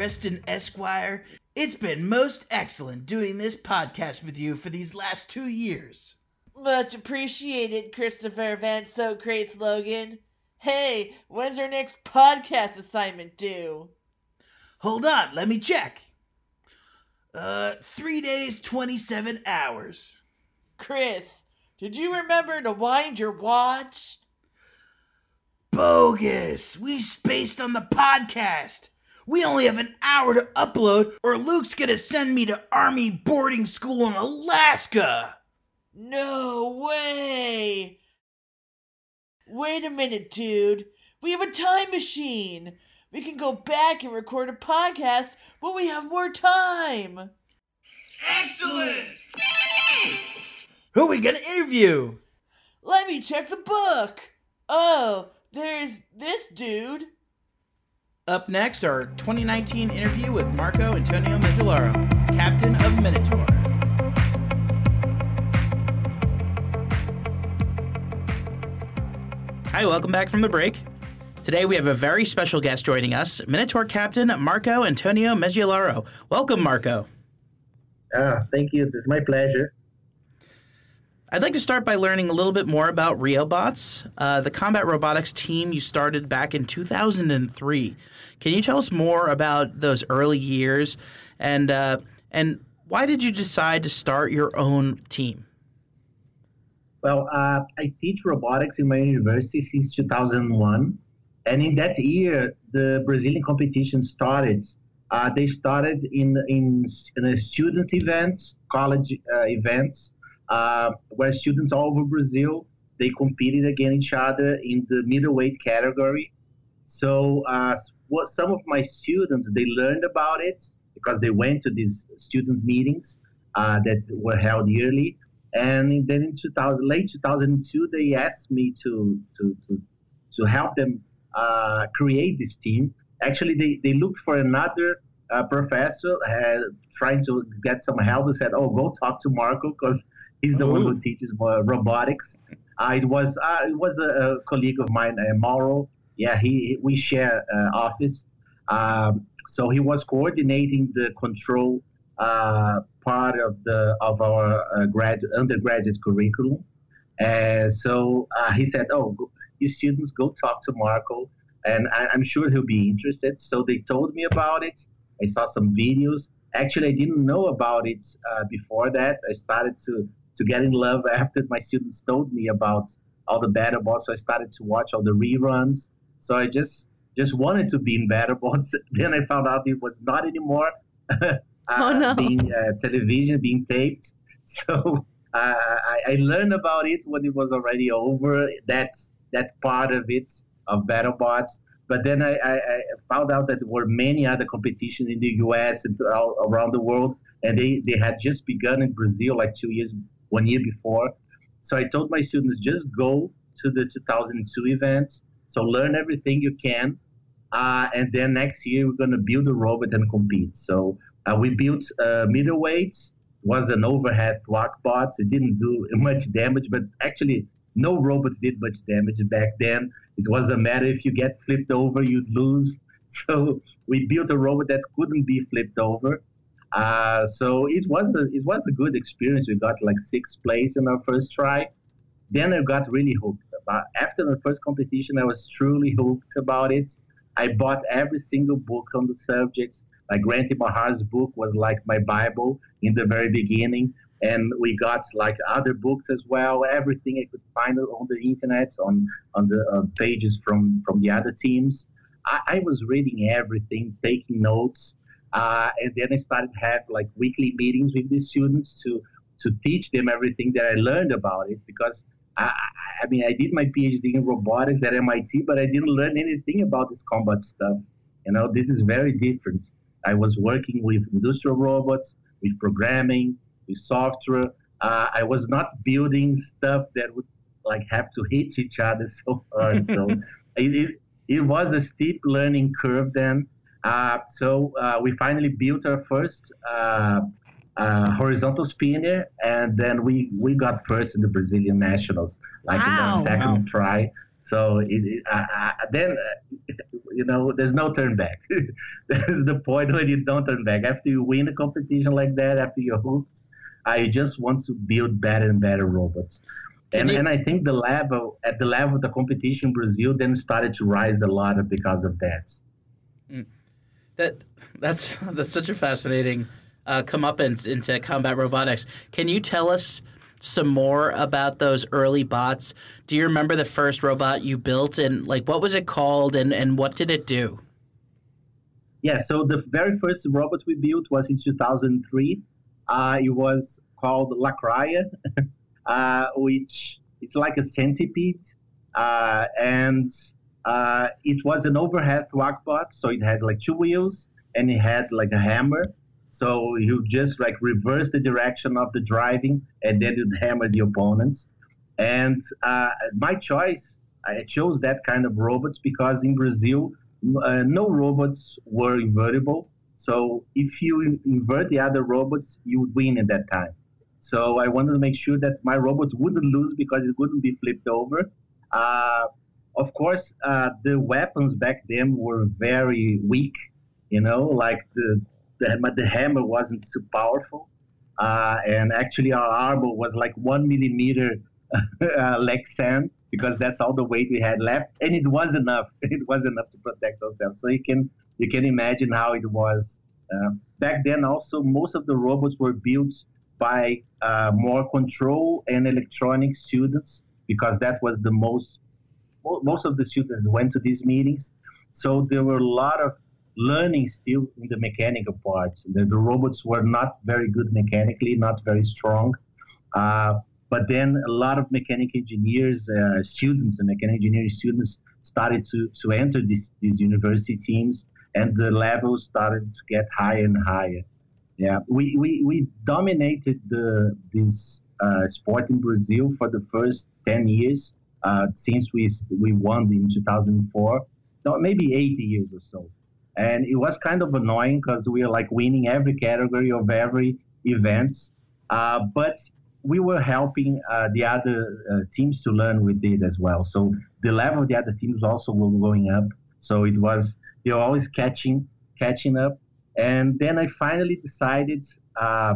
Preston Esquire, it's been most excellent doing this podcast with you for these last two years. Much appreciated, Christopher Van Socrates Logan. Hey, when's our next podcast assignment due? Hold on, let me check. Uh, three days, 27 hours. Chris, did you remember to wind your watch? Bogus! We spaced on the podcast! We only have an hour to upload, or Luke's gonna send me to Army boarding school in Alaska! No way! Wait a minute, dude. We have a time machine. We can go back and record a podcast when we have more time. Excellent! Who are we gonna interview? Let me check the book. Oh, there's this dude. Up next, our 2019 interview with Marco Antonio Meggiolaro, captain of Minotaur. Hi, welcome back from the break. Today we have a very special guest joining us, Minotaur captain Marco Antonio Meggiolaro. Welcome, Marco. Ah, thank you. It's my pleasure. I'd like to start by learning a little bit more about RioBots, uh, the combat robotics team you started back in 2003. Can you tell us more about those early years, and uh, and why did you decide to start your own team? Well, uh, I teach robotics in my university since 2001. And in that year, the Brazilian competition started. Uh, they started in, in, in student events, college uh, events, uh, where students all over Brazil, they competed against each other in the middleweight category. So uh, what some of my students, they learned about it because they went to these student meetings uh, that were held yearly and then in 2000, late 2002, they asked me to to to, to help them uh, create this team. Actually, they, they looked for another uh, professor uh, trying to get some help. They said, "Oh, go talk to Marco because he's the Ooh. one who teaches uh, robotics." Uh, it was uh, it was a, a, colleague of mine, Mauro. Yeah, he we share office. Um, so he was coordinating the control uh, part of the of our uh, grad undergraduate curriculum. And so uh, he said, "Oh, go, you students go talk to Marco, and I, am sure he'll be interested." So they told me about it. I saw some videos. Actually, I didn't know about it uh, before that. I started to to get in love after my students told me about all the BattleBots. So I started to watch all the reruns. So I just just wanted to be in BattleBots. then I found out it was not anymore. oh, uh, no. being uh, television, being taped. So uh, I, I, learned about it when it was already over. That's that part of it of BattleBots. But then I, I, I, found out that there were many other competitions in the U.S. and all around the world, and they, they had just begun in Brazil like two years, one year before. So I told my students just go to the 2002 events. So learn everything you can, uh, and then next year we're going to build a robot and compete. So uh, we built uh, middleweights, was an overhead thwack bot. It didn't do much damage, but actually no robots did much damage back then. It was a matter if you get flipped over, you'd lose. So we built a robot that couldn't be flipped over. Uh, so it was a it was a good experience. We got like sixth place in our first try. Then I got really hooked. About after the first competition, I was truly hooked about it. I bought every single book on the subject. Like Grant Imahara's book was like my Bible in the very beginning. And we got like other books as well, everything I could find on the internet, on, on the uh, pages from, from the other teams. I, I was reading everything, taking notes, uh, and then I started to have like weekly meetings with the students to to teach them everything that I learned about it because I, I mean I did my PhD in robotics at MIT, but I didn't learn anything about this combat stuff. You know, this is very different. I was working with industrial robots, with programming, with software. Uh, I was not building stuff that would like have to hit each other so hard. so it, it, it, was a steep learning curve then. Uh, so uh, we finally built our first uh, uh, horizontal spinner, and then we, we got first in the Brazilian nationals, like wow. in the second wow. try. So it, it, then, uh, you know, there's no turn back. There's the point when you don't turn back. After you win a competition like that, after you're hooked, I just want to build better and better robots. And, you, and I think the level at the level of the competition in Brazil then started to rise a lot because of that. Mm. That that's that's such a fascinating uh, comeuppance into combat robotics. Can you tell us some more about those early bots? Do you remember the first robot you built and like what was it called and, and what did it do? Yeah, so the very first robot we built was in 2003. Uh, it was called Lacraia, uh, which it's like a centipede, uh, and uh, it was an overhead thwack bot. So it had like two wheels and it had like a hammer. So you just like reverse the direction of the driving and then you'd hammer the opponents. And uh, my choice, I chose that kind of robots because in Brazil, uh, no robots were invertible. So if you invert the other robots, you would win at that time. So I wanted to make sure that my robot wouldn't lose because it wouldn't be flipped over. Uh, of course, uh, the weapons back then were very weak. You know, like the the, the hammer wasn't so powerful. Uh, and actually, our armor was like one millimeter uh, Lexan because that's all the weight we had left, and it was enough. It was enough to protect ourselves. So you can you can imagine how it was uh, back then. Also, most of the robots were built by uh, more control and electronic students because that was the most most of the students went to these meetings. So there were a lot of learning still in the mechanical parts. The, the robots were not very good mechanically, not very strong. Uh, but then a lot of mechanical engineers, uh, students, and mechanical engineering students started to, to enter these, these university teams, and the levels started to get higher and higher. Yeah, we, we, we dominated the, this uh, sport in Brazil for the first 10 years uh, since we, we won in 2004, no, maybe 80 years or so. And it was kind of annoying because we were like winning every category of every event uh, but we were helping uh, the other uh, teams to learn with it as well. So the level of the other teams also were going up. So it was you're always catching catching up. And then i finally decided uh,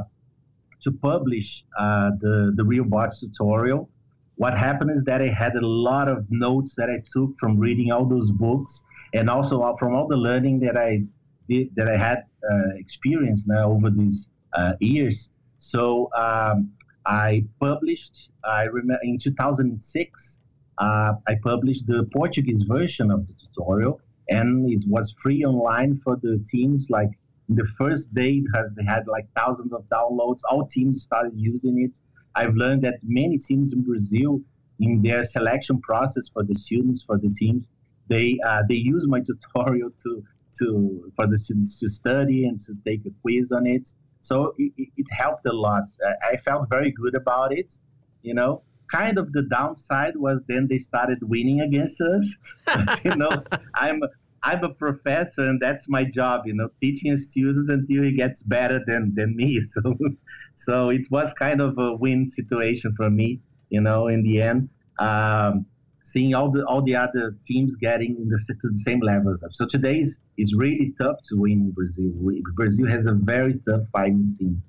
to publish uh, the the RioBots tutorial what happened is that i had a lot of notes that i took from reading all those books and also from all the learning that I did, that I had uh, experienced now over these uh, years. So um, I published. I remember in 2006. Uh, I published the Portuguese version of the tutorial, and it was free online for the teams. Like the first day, has they had like thousands of downloads. All teams started using it. I've learned that many teams in Brazil, in their selection process for the students for the teams, they uh, they use my tutorial to to for the students to study and to take a quiz on it. So it, it helped a lot. I felt very good about it. You know, kind of the downside was then they started winning against us. you know, I'm I'm a professor and that's my job. You know, teaching students until he gets better than than me. So so it was kind of a win situation for me. You know, in the end. Um, seeing all the all the other teams getting the, to the same levels. So today is, is really tough to win in Brazil. We, Brazil has a very tough fighting scene.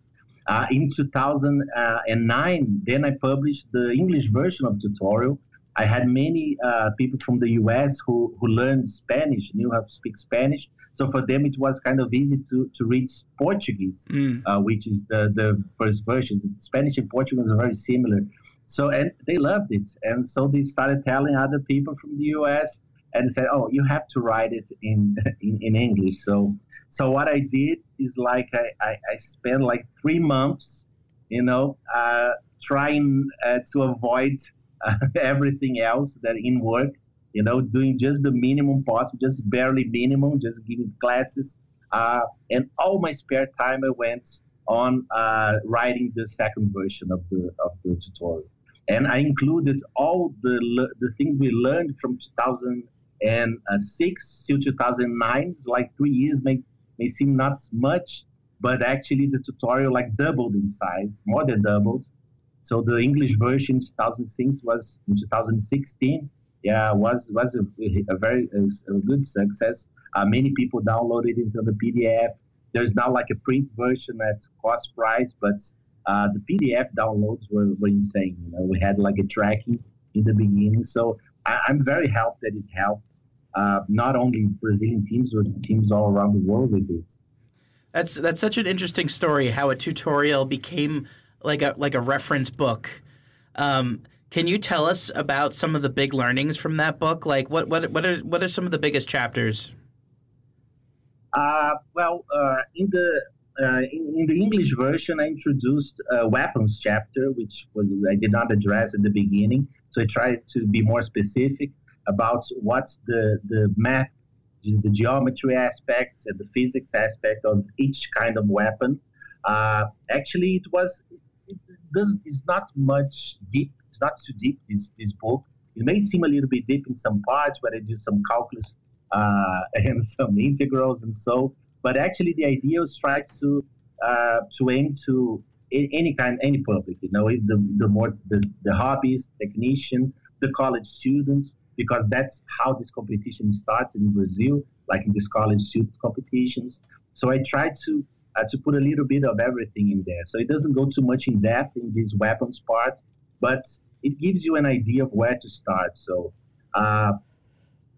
Uh, in 2009, then I published the English version of tutorial. I had many uh, people from the US who, who learned Spanish, knew how to speak Spanish. So for them, it was kind of easy to, to read Portuguese, mm. uh, which is the, the first version. Spanish and Portuguese are very similar. So and they loved it, and so they started telling other people from the U.S. and said, "Oh, you have to write it in in, in English." So so what I did is like I, I, I spent like three months, you know, uh, trying uh, to avoid everything else that in work, you know, doing just the minimum possible, just barely minimum, just giving classes. Uh, and all my spare time I went on uh, writing the second version of the of the tutorial. And I included all the the things we learned from 2006 to 2009, like three years, may may seem not much, but actually the tutorial like doubled in size, more than doubled. So the English version 2006 was in 2016. Yeah, was was a, a very a, a good success. Uh, many people downloaded into the PDF. There's now like a print version at cost price, but uh, the PDF downloads were, were insane. You know, we had like a tracking in the beginning, so I, am very helped that it helped uh, not only Brazilian teams, but teams all around the world with it. That's that's such an interesting story. How a tutorial became like a like a reference book. Um, can you tell us about some of the big learnings from that book? Like what what what are what are some of the biggest chapters? Uh, well, uh, in the uh, in, in, the English version, I introduced a weapons chapter, which was I did not address at the beginning. So I tried to be more specific about what's the, the math, the geometry aspects and the physics aspect of each kind of weapon. Uh, actually, it was it's not much deep. It's not too deep. This this book. It may seem a little bit deep in some parts, but I do some calculus uh, and some integrals and so. But actually, the idea was try to uh, to aim to any kind, any public. You know, the the more the, the hobbyist, technician, the college students, because that's how this competition started in Brazil, like in these college student competitions. So I tried to uh, to put a little bit of everything in there. So it doesn't go too much in depth in this weapons part, but it gives you an idea of where to start. So uh,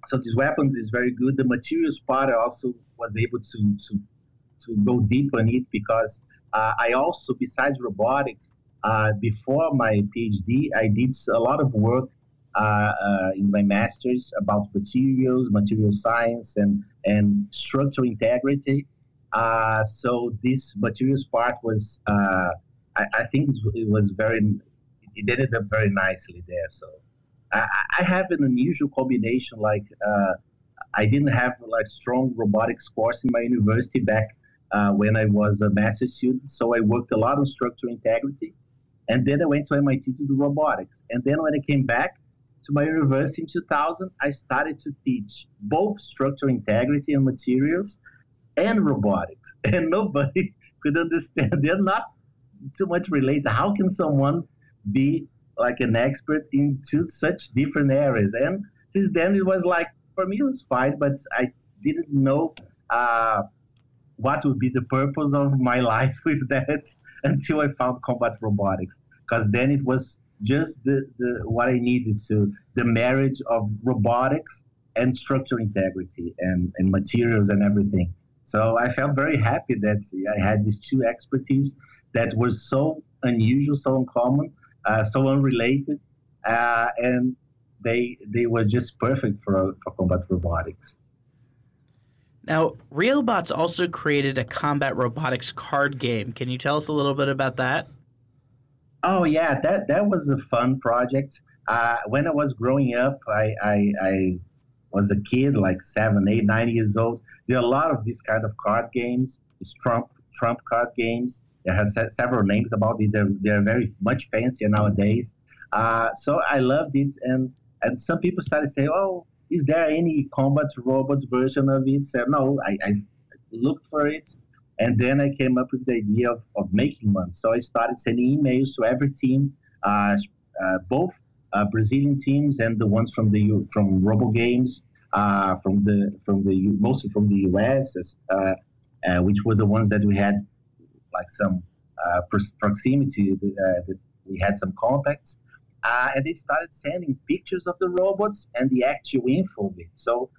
so these weapons is very good. The materials part I also was able to to to go deep on it because uh, I also besides robotics. Uh, before my PhD, I did a lot of work uh, uh, in my master's about materials, material science, and and structural integrity. Uh, so this materials part was, I, I, think it was very, it ended up very nicely there. So I, I have an unusual combination. Like I didn't have like strong robotics course in my university back uh, when I was a master's student. So I worked a lot on structural integrity. And then I went to MIT to do robotics. And then when I came back, to my university in 2000, I started to teach both structural integrity and materials and robotics. And nobody could understand. They're not too much related. How can someone be like an expert in two such different areas? And since then, it was like, for me, it was fine, but I didn't know uh, what would be the purpose of my life with that until I found combat robotics. Because then it was just the, the what I needed to the marriage of robotics and structural integrity and, and materials and everything. So I felt very happy that I had these two expertise that were so unusual, so uncommon, uh, so unrelated, uh, and they they were just perfect for for combat robotics. Now, RioBots also created a combat robotics card game. Can you tell us a little bit about that? Oh yeah, that that was a fun project. Uh, when I was growing up, I, I, I was a kid, like seven, eight, nine years old. There are a lot of these kind of card games. These Trump Trump card games. There has several names about it. They're, they're very much fancier nowadays. Uh, so I loved it, and and some people started saying, "Oh, is there any combat robot version of it?" So no, I, I looked for it. And then I came up with the idea of, of making one. So I started sending emails to every team, uh, uh, both uh, Brazilian teams and the ones from the from Robo Games, Uh, from the from the mostly from the US, uh, uh, which were the ones that we had like some uh, proximity. Uh, that we had some contacts. and they started sending pictures of the robots and the actual info of it. So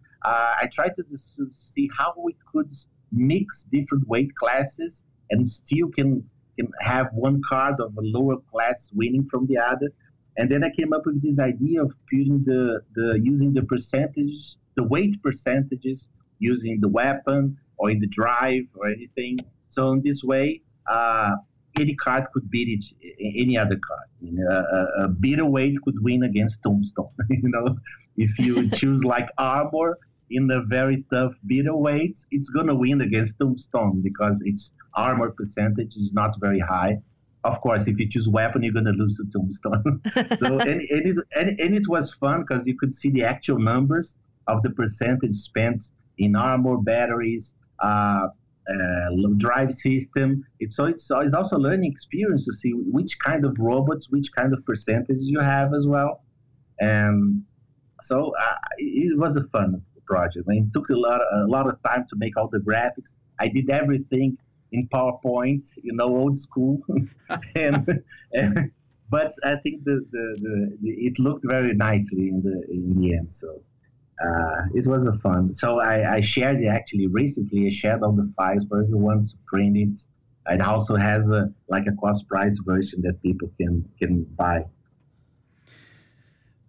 I tried to, to see how we could mix different weight classes and still can can have one card of a lower class winning from the other. And then I came up with this idea of putting the, the using the percentages, the weight percentages using the weapon or in the drive or anything. So in this way, uh, any card could beat it, any other card. You know, a, a beetleweight could win against Tombstone. you know, if you choose like armor in the very tough beetleweights, it's gonna win against Tombstone because its armor percentage is not very high. Of course, if you choose weapon, you're gonna lose to Tombstone. so and, and, it, and, and it was fun because you could see the actual numbers of the percentage spent in armor, batteries, uh, uh, drive system. It's, so it's, it's also a learning experience to see which kind of robots, which kind of percentages you have as well. And so uh, it was a fun project. I mean, it took a lot, a lot of time to make all the graphics. I did everything in PowerPoint, you know, old school. and, and, but I think the, the, the, the, it looked very nicely in the in the end. So uh, it was a fun. So I, I shared it actually recently. I shared all the files for everyone to print it. It also has a like a cost price version that people can can buy.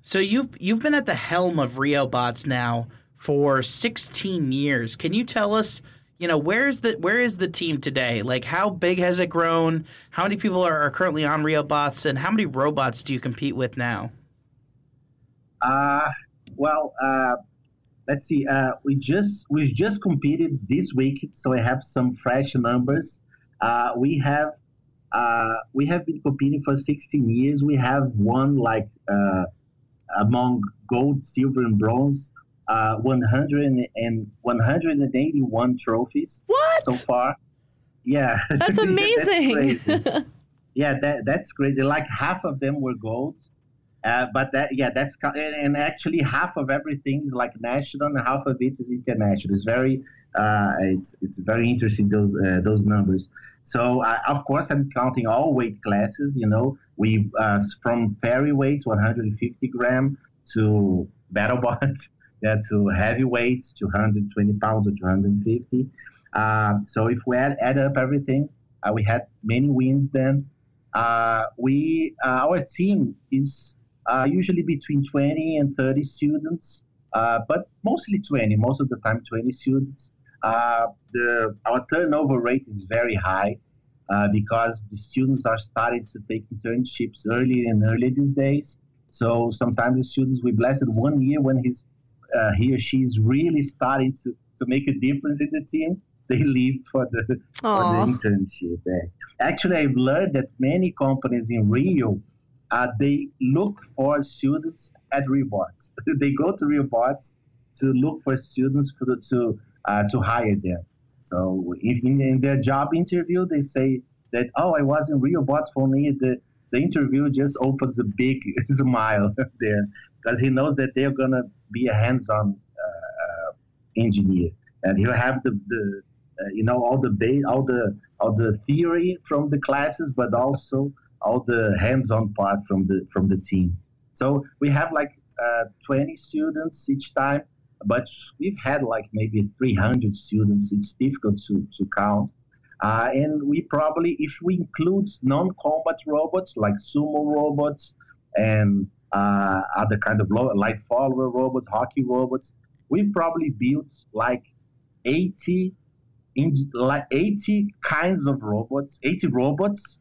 So you've you've been at the helm of RioBots now for 16 years. Can you tell us, you know, where's the where is the team today? Like how big has it grown? How many people are, are currently on RioBots and how many robots do you compete with now? Uh well, uh, let's see. Uh, we just we just competed this week, so I have some fresh numbers. Uh, we have uh, we have been competing for 16 years. We have won like uh, among gold, silver, and bronze, uh, 100 and 181 trophies. What? so far? Yeah, That's amazing. that's yeah, that, that's great. Like half of them were golds. Uh, but that yeah that's and actually half of everything is like national and half of it is international. It's very uh, it's it's very interesting those uh, those numbers. So uh, of course i'm counting all weight classes you know. We uh, from fairy weights 150 gram to battle bots yeah, to heavy weights 220 pounds or 250 so if we add, add up everything we had many wins then. We our team is uh, usually between 20 and 30 students, uh, but mostly 20, most of the time 20 students. Uh, the, our turnover rate is very high uh, because the students are starting to take internships early and early these days. So sometimes the students, we blessed one year when he's, uh, he or she is really starting to, to make a difference in the team they leave for the, for the internship. Actually, I've learned that many companies in Rio uh, they look for students at RioBots. they go to RioBots to look for students for the, to uh, to hire them. So if in, in, their job interview they say that oh I was in RioBots for me the the interview just opens a big smile there because he knows that they're gonna be a hands-on uh, engineer and he'll have the, the uh, you know all the all the all the theory from the classes but also all the hands-on part from the from the team. So we have like uh, 20 students each time, but we've had like maybe 300 students. It's difficult to, to count. Uh, and we probably, if we include non-combat robots like sumo robots and uh, other kind of lo- like follower robots, hockey robots, we've probably built like 80 in, like 80 kinds of robots, 80 robots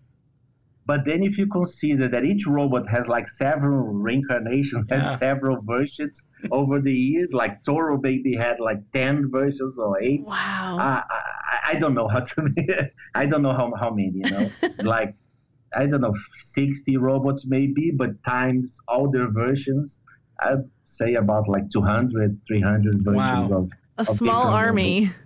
but then if you consider that each robot has like several reincarnations, yeah. has several versions over the years, like Toro Baby had like 10 versions or eight. Wow. Uh, I, I don't know how to, I don't know how, how many, you know, like, I don't know, 60 robots maybe, but times all their versions, I'd say about like 200, 300 versions wow. of a of small army. robots.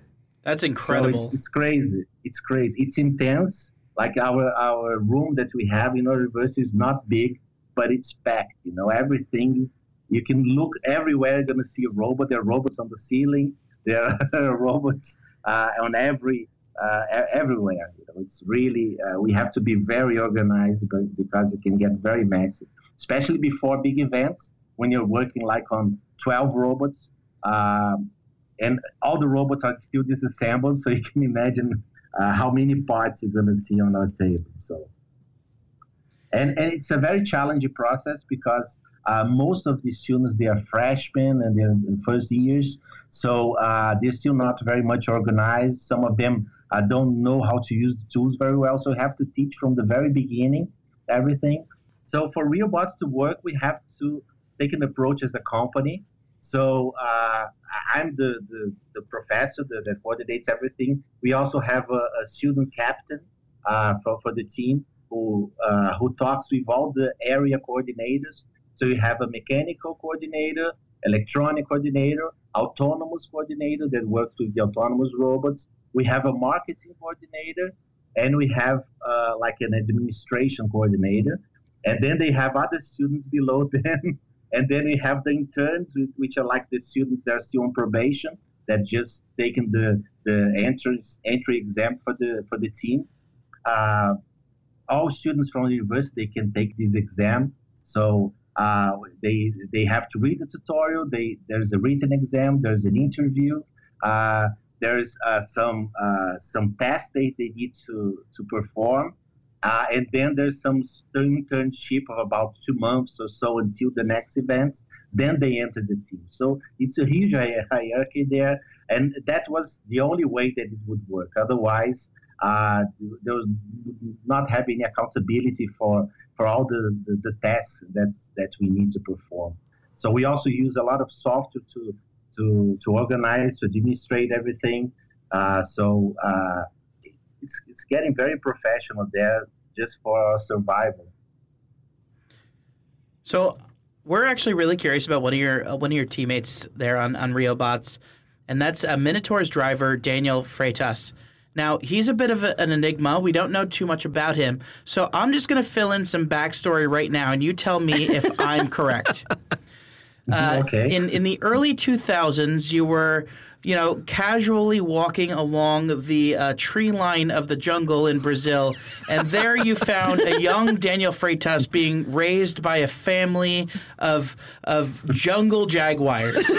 That's So incredible. it's, it's crazy. It's crazy. It's intense. Like our our room that we have in our reverse is not big, but it's packed. You know, everything. You can look everywhere. You're gonna see a robot. There are robots on the ceiling. There are robots uh, on every uh, everywhere. You know, it's really uh, we have to be very organized, because it can get very messy, especially before big events when you're working like on 12 robots. Um, and all the robots are still disassembled, so you can imagine uh, how many parts you're going to see on our table. So, and and it's a very challenging process because uh, most of the students they are freshmen and they're in first years, so uh, they're still not very much organized. Some of them uh, don't know how to use the tools very well, so have to teach from the very beginning everything. So for RioBots to work, we have to take an approach as a company. So uh, I'm the, the, the professor that, that, coordinates everything. We also have a, a student captain uh, for, for the team who, uh, who talks with all the area coordinators. So you have a mechanical coordinator, electronic coordinator, autonomous coordinator that works with the autonomous robots. We have a marketing coordinator, and we have uh, like an administration coordinator. And then they have other students below them. And then we have the interns, which are like the students that are still on probation that just taken the the entrance entry exam for the for the team. Uh, all students from the university can take this exam. So uh, they they have to read the tutorial. They there's a written exam. There's an interview. Uh, there's uh, some uh, some tests they, they need to to perform. Uh, and then there's some internship of about two months or so until the next event. Then they enter the team. So it's a huge hierarchy there, and that was the only way that it would work. Otherwise, uh, there was not have any accountability for for all the, the, the tests that that we need to perform. So we also use a lot of software to to to organize, to administrate everything. Uh, so it's, it's getting very professional there just for survival. So we're actually really curious about one of your uh, one of your teammates there on on RioBots, and that's uh, Minotaur's driver Daniel Freitas. Now he's a bit of a, an enigma. We don't know too much about him, so I'm just going to fill in some backstory right now, and you tell me if I'm correct. Uh, okay. In in the early 2000s, you were you know, casually walking along the uh, tree line of the jungle in Brazil, and there you found a young Daniel Freitas being raised by a family of of jungle jaguars,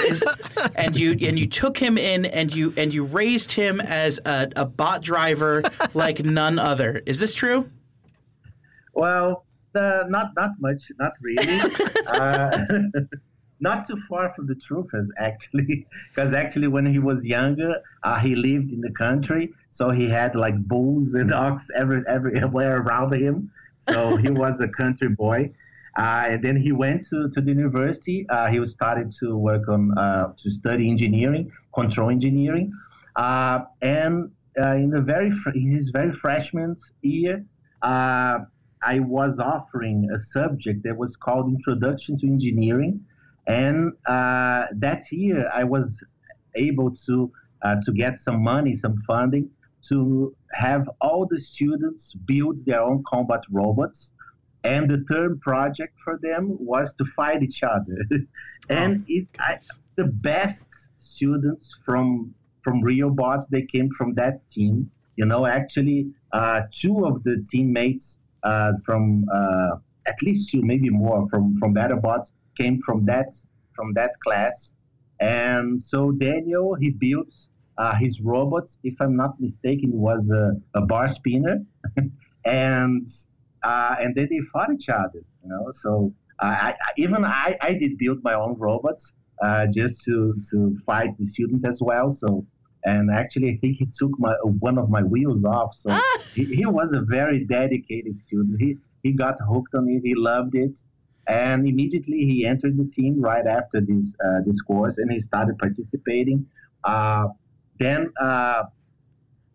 and you and you took him in and you and you raised him as a, a bot driver like none other. Is this true? Well, uh, not not much, not really. uh, not too far from the truth as actually because actually when he was younger uh, he lived in the country so he had like bulls and ox every, everywhere around him. So he was a country boy. Uh, and then he went to, to the university. Uh, he started to work on uh, to study engineering control engineering. Uh, and uh, in the very his very freshman year I was offering a subject that was called Introduction to Engineering, and uh, that year, I was able to uh, to get some money, some funding, to have all the students build their own combat robots. And the third project for them was to fight each other. and oh, it, I, the best students from from Rio RioBots, they came from that team. You know, actually, uh, two of the teammates uh, from uh, at least two, maybe more from from BattleBots came from that from that class. And so Daniel he built uh, his robots. If I'm not mistaken, was a, a bar spinner, and uh, and then they fought each other. You know, so I, I, even I, I did build my own robots uh, just to to fight the students as well. So and actually I think he took my one of my wheels off. So he, he was a very dedicated student. He he got hooked on it. He loved it and immediately he entered the team right after this uh, this course, and he started participating. Uh, then uh,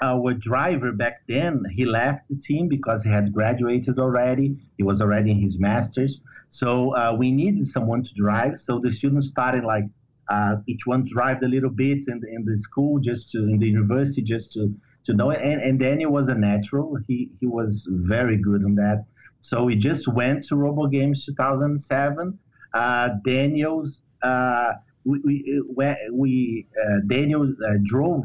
our driver back then he left the team because he had graduated already. He was already in his masters, so uh, we needed someone to drive. So the students started like uh, each one drive a little bit in the, in the school, just to in the university, just to to know it. And, and Danny was a natural. He he was very good on that. So we just went to RoboGames 2007. Uh, Daniel's uh, we, we, we uh, Daniel uh, drove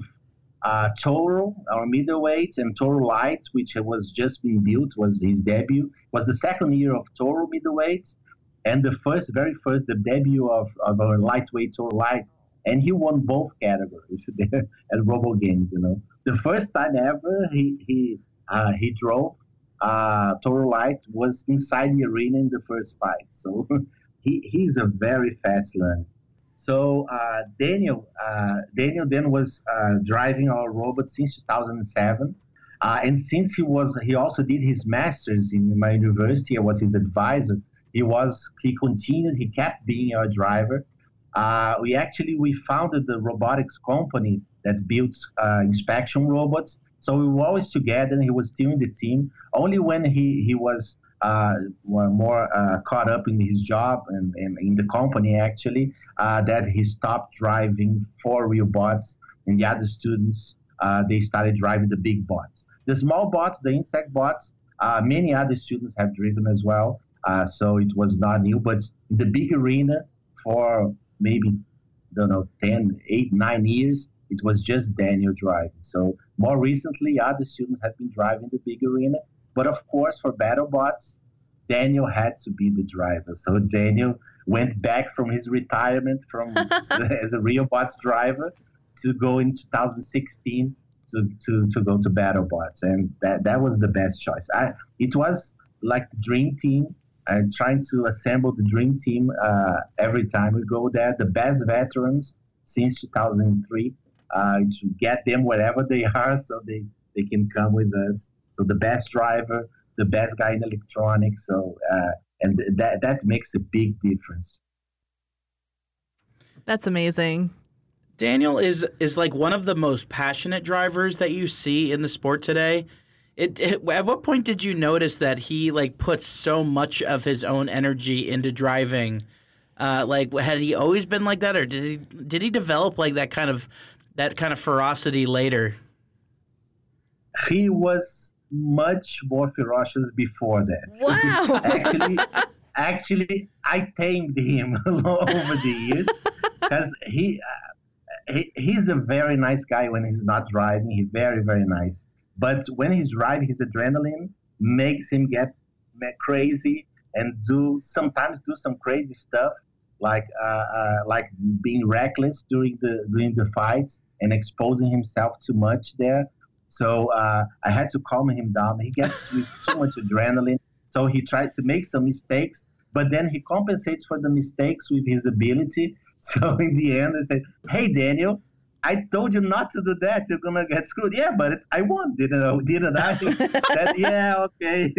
uh, Toro, our middleweight, and Toro Light, which was just being built, was his debut. Was the second year of Toro middleweight, and the first, very first, the debut of, of our lightweight Toro Light. And he won both categories there at RoboGames. You know, the first time ever he he uh, he drove uh, Toro Light was inside the arena in the first fight. So he, he's a very fast learner. So uh, Daniel, uh, Daniel then was uh, driving our robot since 2007, uh, and since he was, he also did his masters in my university. I was his advisor. He was, he continued, he kept being our driver. Uh, we actually we founded the robotics company that builds inspection robots. So we were always together. And he was still in the team. Only when he he was uh, more uh, caught up in his job and, and in the company actually uh, that he stopped driving four wheel bots and the other students uh, they started driving the big bots the small bots the insect bots uh, many other students have driven as well uh, so it was not new but in the big arena for maybe I don't know 10 8 9 years it was just daniel driving so more recently other students have been driving the big arena but of course, for BattleBots, Daniel had to be the driver. So Daniel went back from his retirement from as a RioBots driver to go in 2016 to, to, to go to BattleBots, and that that was the best choice. I it was like the dream team. I'm trying to assemble the dream team uh, every time we go there. The best veterans since 2003 uh, to get them wherever they are, so they they can come with us. So the best driver, the best guy in electronics. So uh, and that that makes a big difference. That's amazing. Daniel is is like one of the most passionate drivers that you see in the sport today. It, it, at what point did you notice that he like puts so much of his own energy into driving? Uh, like had he always been like that, or did he did he develop like that kind of that kind of ferocity later? He was much more ferocious before that. Wow. actually, actually, I tamed him over the years because he, uh, he he's a very nice guy when he's not driving. He's very very nice. But when he's driving, his adrenaline makes him get crazy and do sometimes do some crazy stuff like uh, uh, like being reckless during the during the fights and exposing himself too much there. So uh, I had to calm him down. He gets with too much adrenaline, so he tries to make some mistakes, but then he compensates for the mistakes with his ability. So in the end, I said, "Hey, Daniel." I told you not to do that. You're gonna get screwed. Yeah, but I won, didn't I? Didn't I? Said, yeah, okay,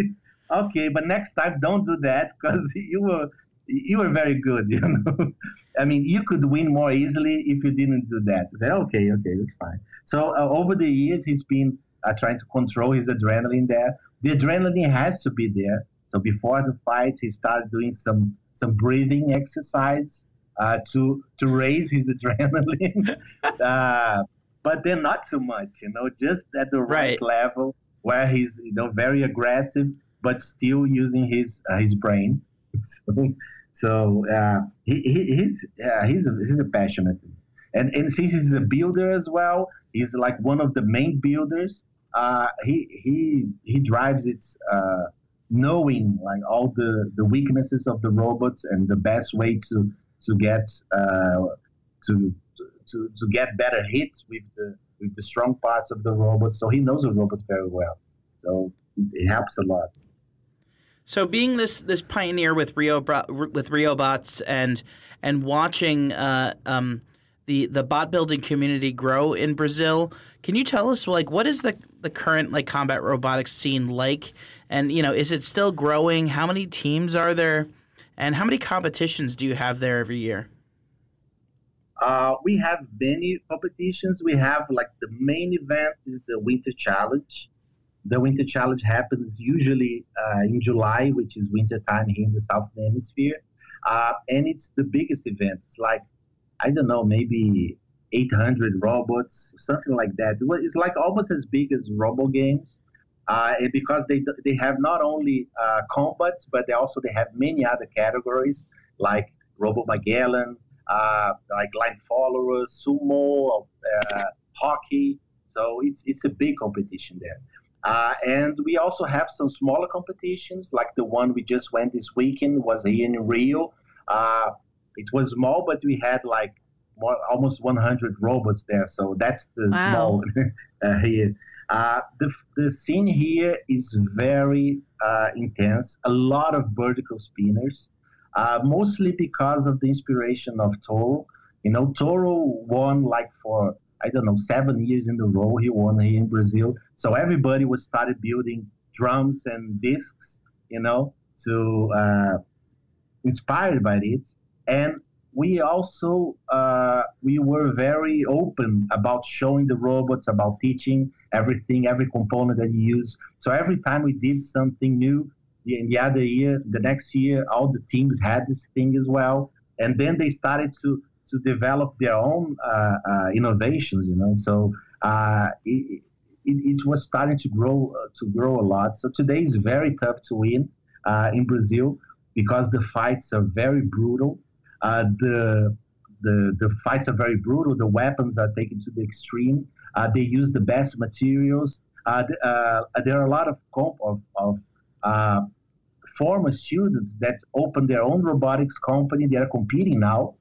okay. But next time, don't do that because you were you were very good. You know, I mean, you could win more easily if you didn't do that. I said, okay, okay, that's fine. So uh, over the years, he's been uh, trying to control his adrenaline there. The adrenaline has to be there. So before the fight, he started doing some some breathing exercise uh, to to raise his adrenaline, uh, but then not so much. You know, just at the right, right, level where he's you know very aggressive, but still using his uh, his brain. so, so uh, he, he, he's he's a, he's a passionate and and since he's a builder as well, he's like one of the main builders. Uh, he he he drives it uh, knowing like all the the weaknesses of the robots and the best way to to get uh, to to to get better hits with the with the strong parts of the robot. So he knows the robot very well. So it helps a lot. So being this this pioneer with Rio with RioBots and and watching uh, um, the the bot building community grow in Brazil. Can you tell us like what is the the current like combat robotics scene like? And you know, is it still growing? How many teams are there? And how many competitions do you have there every year? Uh, we have many competitions. We have like the main event is the Winter Challenge. The Winter Challenge happens usually uh, in July, which is winter time here in the Southern Hemisphere, uh, and it's the biggest event. It's like I don't know, maybe 800 robots, something like that. It's like almost as big as Robo Games. Uh, because they they have not only uh, combats, but they also they have many other categories like Robo Magellan, uh, like line followers, sumo, uh, hockey. So it's it's a big competition there. Uh, and we also have some smaller competitions, like the one we just went this weekend was here in Rio. Uh, it was small, but we had like more, almost 100 robots there. So that's the wow. small uh, here. Uh, the, the scene here is very uh, intense. A lot of vertical spinners. uh, mostly because of the inspiration of Toro. You know, Toro won like for I don't know seven years in a row. He won here in Brazil, so everybody was started building drums and discs. You know, to uh, inspired by it, and we also uh, we were very open about showing the robots, about teaching everything, every component that you use. So every time we did something new, in the other year, the next year, all the teams had this thing as well, and then they started to to develop their own uh, uh, innovations. You know, so uh, it, it, it, was starting to grow uh, to grow a lot. So today is very tough to win uh, in Brazil because the fights are very brutal. Uh, the the the fights are very brutal. The weapons are taken to the extreme. they use the best materials. there are a lot of comp of, of uh, former students that open their own robotics company. They are competing now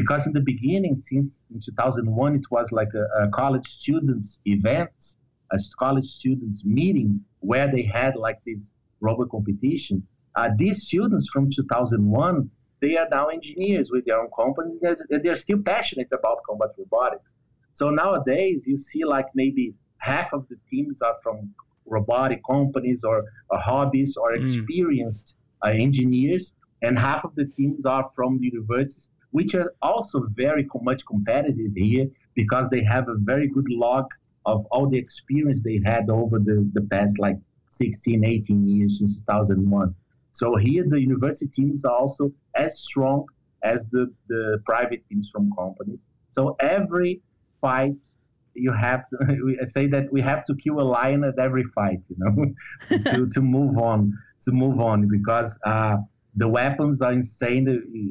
because in the beginning, since in 2001, it was like a, a college students event, a college students meeting where they had like this robot competition. Uh, these students from 2001, they are now engineers with their own companies. And they're still passionate about combat robotics. So nowadays, you see like maybe half of the teams are from robotic companies or, or hobbies or mm. experienced mm. uh, engineers, and half of the teams are from the universities, which are also very much competitive here because they have a very good log of all the experience they had over the, the past like 16, 18 years since 2001. So here the university teams are also as strong as the, the private teams from companies. So every fight you have to say that we have to kill a lion at every fight, you know, to, to move on, to move on because uh, the weapons are insane.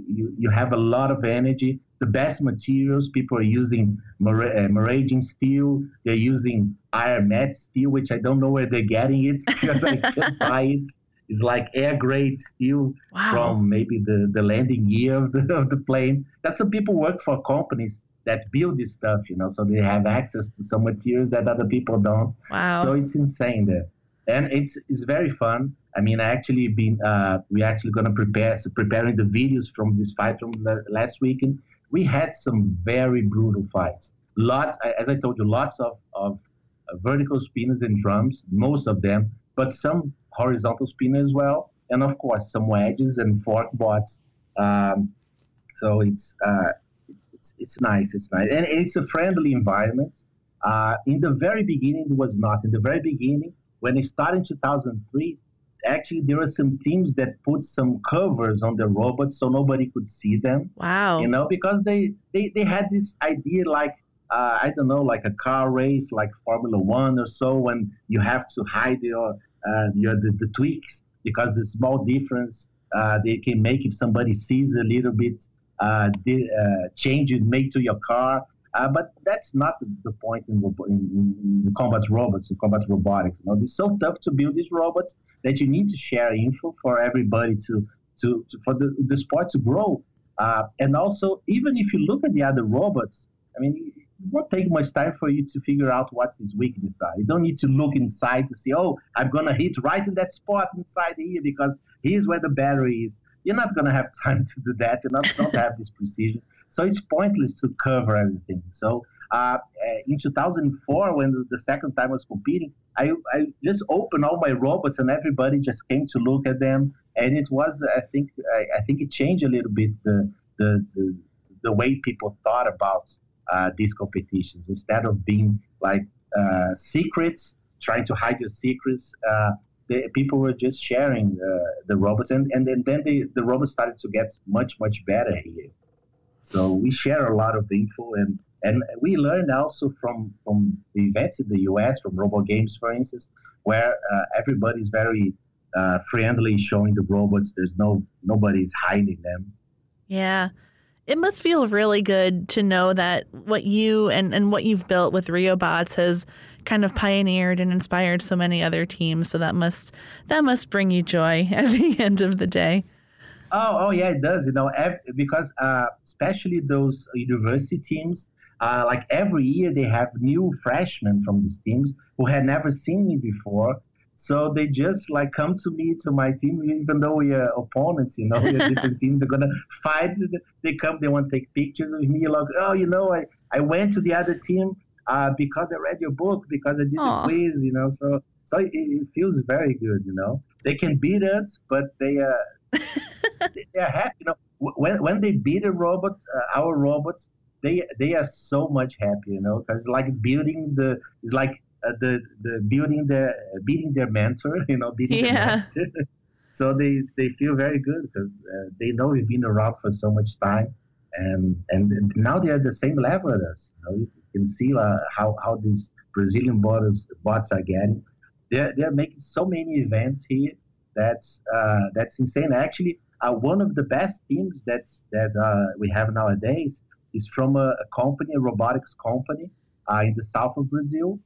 You, you have a lot of energy. The best materials, people are using Maraging uh, steel. They're using Iron mat steel, which I don't know where they're getting it because I can't buy it. It's like air grade steel wow. from maybe the, the landing gear of the, of the plane. That's some people work for companies that build this stuff, you know, so they have access to some materials that other people don't. Wow. So it's insane there. And it's it's very fun. I mean, I actually been uh, we actually gonna prepare so preparing the videos from this fight from the last weekend. We had some very brutal fights. Lot, as I told you, lots of of uh, vertical spinners and drums, most of them, but some horizontal spinners as well, and of course some wedges and fork bots. Um, so it's uh, it's, it's nice. It's nice, and it's a friendly environment. Uh, in the very beginning, it was not. In the very beginning, when it started in 2003, actually there were some teams that put some covers on the robots so nobody could see them. Wow. You know, because they they, they had this idea like uh, I don't know, like a car race, like Formula One or so, when you have to hide your uh, your the, the tweaks because the small difference uh, they can make if somebody sees a little bit uh, the, uh, change you make to your car. Uh, but that's not the, point in, in, in, combat robots, in combat robotics. You know, it's so tough to build these robots that you need to share info for everybody to, to, to for the, the sport to grow. Uh, and also, even if you look at the other robots, I mean, it won't take much time for you to figure out what his weakness are. You don't need to look inside to see, oh, I'm gonna hit right in that spot inside here because here's where the battery is you're not going to have time to do that. Going to have this precision. So it's pointless to cover everything. So uh, in 2004, when the second time I was competing, I, I just opened all my robots and everybody just came to look at them. And it was, I think, I, I think it changed a little bit the, the, the, the way people thought about uh, these competitions. Instead of being like uh, secrets, trying to hide your secrets, uh, the, people were just sharing uh, the robots, and and then, then the, the robots started to get much much better here. So we share a lot of info, and and we learned also from from the events in the U.S. from RoboGames, for instance, where uh, everybody's very uh, friendly, showing the robots. There's no nobody's hiding them. Yeah. It must feel really good to know that what you and, and what you've built with RioBots has kind of pioneered and inspired so many other teams. So that must that must bring you joy at the end of the day. Oh, oh yeah, it does. You know, because uh, especially those university teams, uh, like every year they have new freshmen from these teams who had never seen me before. So they just like come to me to my team, even though we are opponents. You know, different teams are gonna fight. They come, they want to take pictures of me. Like, oh, you know, I I went to the other team uh, because I read your book, because I did Aw. the quiz. You know, so so it, it feels very good. You know, they can beat us, but they uh, they- they're happy. You know, when when they beat a robot, uh, our robots, they they are so much happy. You know, because like building the it's like uh, the the building the beating their mentor. You know, beating Yeah. their master. so they they feel very good because uh, they know we've been around for so much time, and and now they're at the same level as us. You, know, you can see uh, how how these Brazilian bots bots are getting. They're they're making so many events here. That's uh, that's insane. Actually, uh, one of the best teams that's that uh, we have nowadays is from a, a company, a robotics company uh, in the south of Brazil.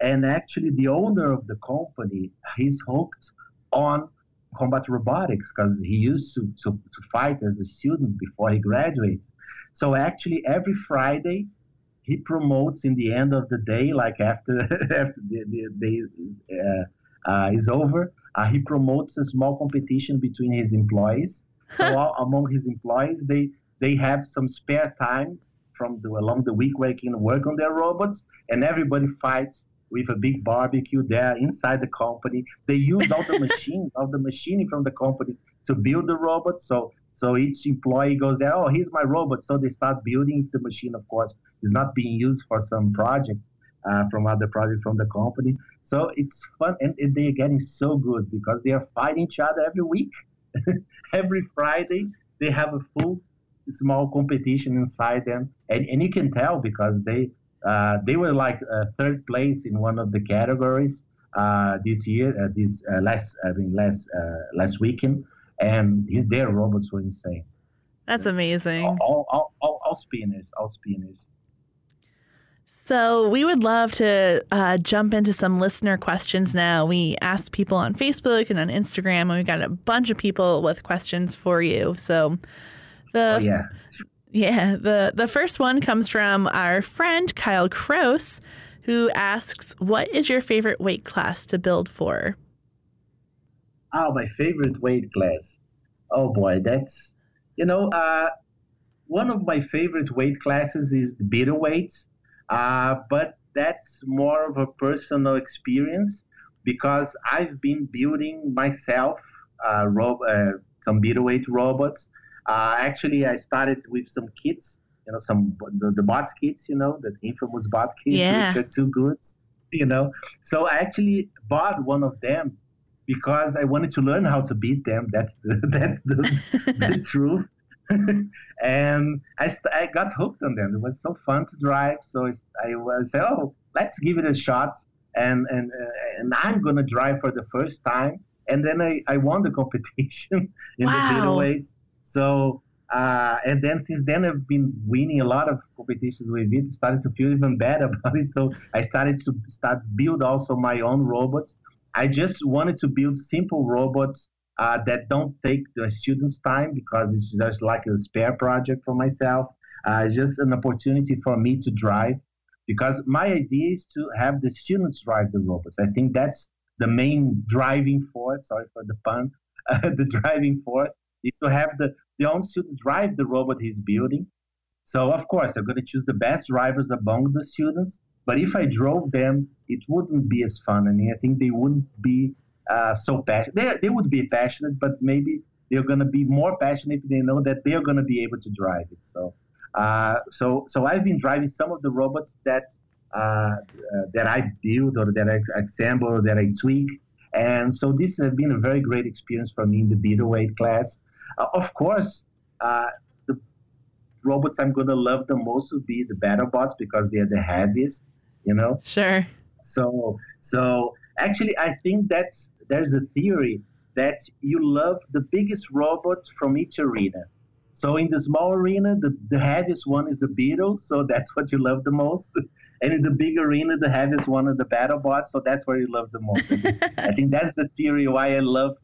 And actually, the owner of the company, he's hooked on combat robotics because he used to, to, to fight as a student before he graduates. So actually, every Friday, he promotes in the end of the day, like after after the, the day is, uh, uh, is over, uh, he promotes a small competition between his employees. So all, among his employees, they they have some spare time from the along the week where they can work on their robots, and everybody fights with a big barbecue there inside the company. They use all the machines, all the machining from the company to build the robots. So so each employee goes there, oh, here's my robot. So they start building the machine, of course, is not being used for some project uh, from other project from the company. So it's fun, and, and they're getting so good because they are fighting each other every week. every Friday, they have a full small competition inside them, and, and you can tell because they uh, they were like uh, third place in one of the categories uh, this year, uh, this uh, last I mean last uh, last weekend, and his their robots were insane. That's amazing. All, all, all, all spinners, all spinners. So, we would love to uh, jump into some listener questions now. We asked people on Facebook and on Instagram, and we got a bunch of people with questions for you. So, the Oh yeah. yeah, the the first one comes from our friend Kyle Kroos, who asks, "What is your favorite weight class to build for?" Oh, my favorite weight class. Oh boy, that's you know, uh, one of my favorite weight classes is the beetleweights, uh, but that's more of a personal experience because I've been building myself uh, ro- uh, some beetleweight robots. Uh, actually, I started with some kits, you know, some the, the bots kits, you know, the infamous bot kits, Yeah. which are too good, you know. So I actually bought one of them because I wanted to learn how to beat them. That's the that's the, the truth. and I, st- I got hooked on them. It was so fun to drive. So I was said, oh, let's give it a shot. And and uh, and I'm gonna drive for the first time. And then I, I won the competition in the Wow. beetleweights. So uh, and then since then I've been winning a lot of competitions with it. Started to feel even better about it. So I started to start build also my own robots. I just wanted to build simple robots uh, that don't take the students' time because it's just like a spare project for myself. Uh, just an opportunity for me to drive because my idea is to have the students drive the robots. I think that's the main driving force. Sorry for the pun. The driving force is to have the, the own student drive the robot he's building. So of course, I'm going to choose the best drivers among the students. But if I drove them, it wouldn't be as fun. Mean, I think they wouldn't be uh, so passionate. They, they would be passionate, but maybe they're going to be more passionate if they know that they're going to be able to drive it. So, uh, so, so I've been driving some of the robots that uh, uh, that I build or that I assemble or that I tweak. And so this has been a very great experience for me in the beetleweight class. Uh, of course, uh, the robots I'm going to love the most would be the BattleBots because they're the heaviest, you know. Sure. So, so actually, I think that's there's a theory that you love the biggest robot from each arena. So in the small arena, the, the heaviest one is the beetles, so that's what you love the most. And in the big arena, the heaviest one is the BattleBots, so that's where you love the most. I think, that's the theory why I love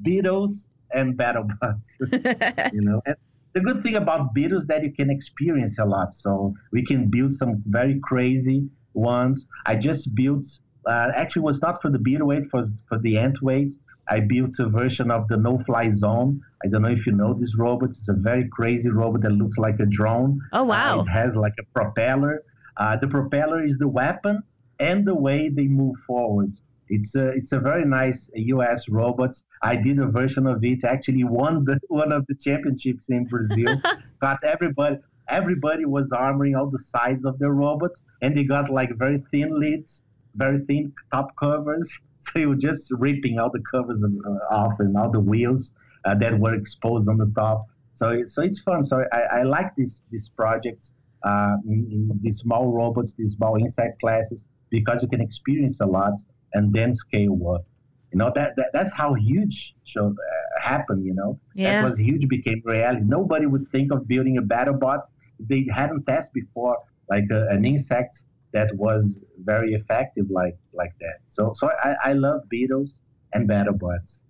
beetles and BattleBots. you know, and the good thing about beetles that you can experience a lot. So we can build some very crazy ones. I just built uh, actually was not for the beetle weight, for for the ant weight. I built a version of the no-fly zone. I don't know if you know this robot. It's a very crazy robot that looks like a drone. Oh, wow. Uh, it has like a propeller. Uh, the propeller is the weapon and the way they move forward. It's a it's a very nice U.S. robot. I did a version of it. Actually, won the one of the championships in Brazil. got everybody everybody was armoring all the sides of their robots, and they got like very thin lids, very thin top covers. So you were just ripping all the covers uh, off and all the wheels uh, that were exposed on the top. So so it's fun. So I, I like these these projects. Uh, in, in these small robots, these small insect classes, because you can experience a lot and then scale up. You know that, that that's how huge show uh, happened. You know Yeah. that was huge became reality. Nobody would think of building a BattleBot they hadn't tested before, like a, an insect that was very effective like like that. So so I, I love beetles and BattleBots.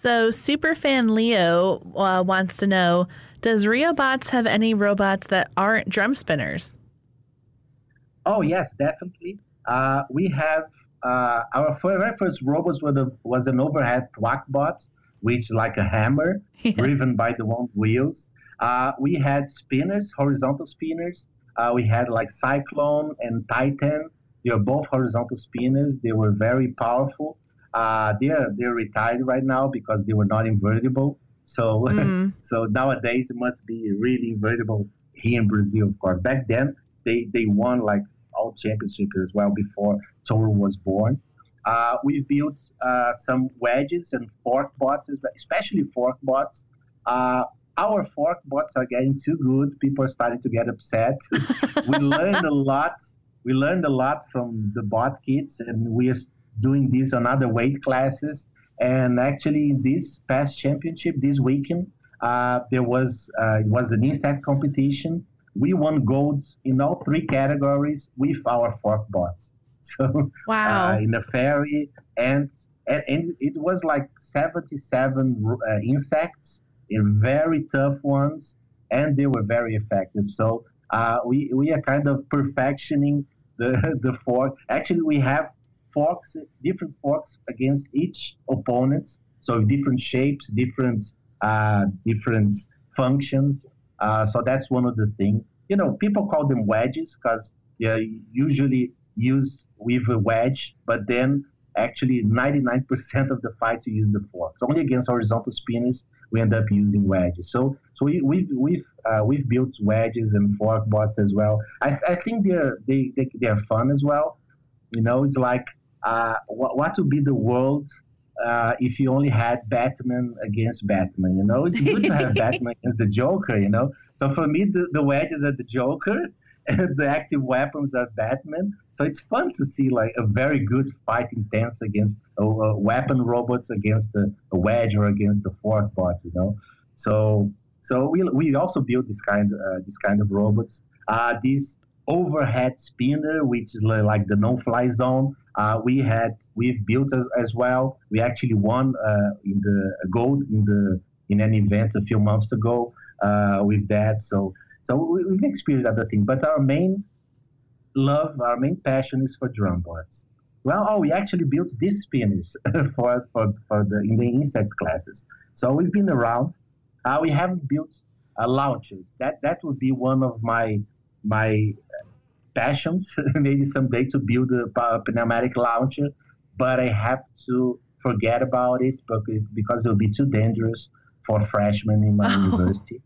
So, superfan Leo uh, wants to know Does RioBots have any robots that aren't drum spinners? Oh yes, definitely. Uh, we have uh, our very first robots was, a, was an overhead thwack bot, which like a hammer driven by the one wheels. Uh, we had spinners, horizontal spinners. Uh, we had like Cyclone and Titan. They are both horizontal spinners. They were very powerful. Uh, they're they're retired right now because they were not invertible. So Mm. so nowadays it must be really invertible here in Brazil, of course. Back then they they won like all championships as well before Toro was born. Uh, we built uh, some wedges and fork bots, especially fork bots. Our fork bots are getting too good. People are starting to get upset. we learned a lot. We learned a lot from the bot kits, and we are doing this on other weight classes. And actually, in this past championship this weekend, uh, there was uh, it was an insect competition. We won gold in all three categories with our fork bots. So Wow. uh, in the ferry, and, and and it was like 77 uh, insects, and very tough ones, and they were very effective. So uh, we we are kind of perfectioning the the fork. Actually, we have forks, different forks against each opponent. So different shapes, different uh, different functions. Uh, so that's one of the things. You know, people call them wedges because they're usually used with a wedge, but then actually 99% of the fights you use the forks. Only against horizontal spinners we end up using wedges. So so we, we've we've uh, we've built wedges and fork bots as well. I, I think they're they, they they're fun as well. You know, it's like uh, what what would be the world uh, if you only had Batman against Batman? You know, it's good to have Batman against the Joker. You know, so for me the, the wedges are the Joker. The active weapons are Batman, so it's fun to see like a very good fight intense against a, a weapon robots against a wedge or against the fork bot, you know. So so we, we also built this kind uh, this kind of robots. Uh, this overhead spinner, which is like the no-fly zone, uh, we had we've built as, as well. We actually won uh, in the gold in the in an event a few months ago uh, with that. So so we, we've experienced other things, but our main love, our main passion is for drum bots. Well, oh, we actually built these spinners for, for, for the in the insect classes. So we've been around. Uh, we haven't built uh, launchers. That that would be one of my my passions. Maybe someday to build a pa- pneumatic launcher, but I have to forget about it because it will be too dangerous for freshmen in my Oh. university.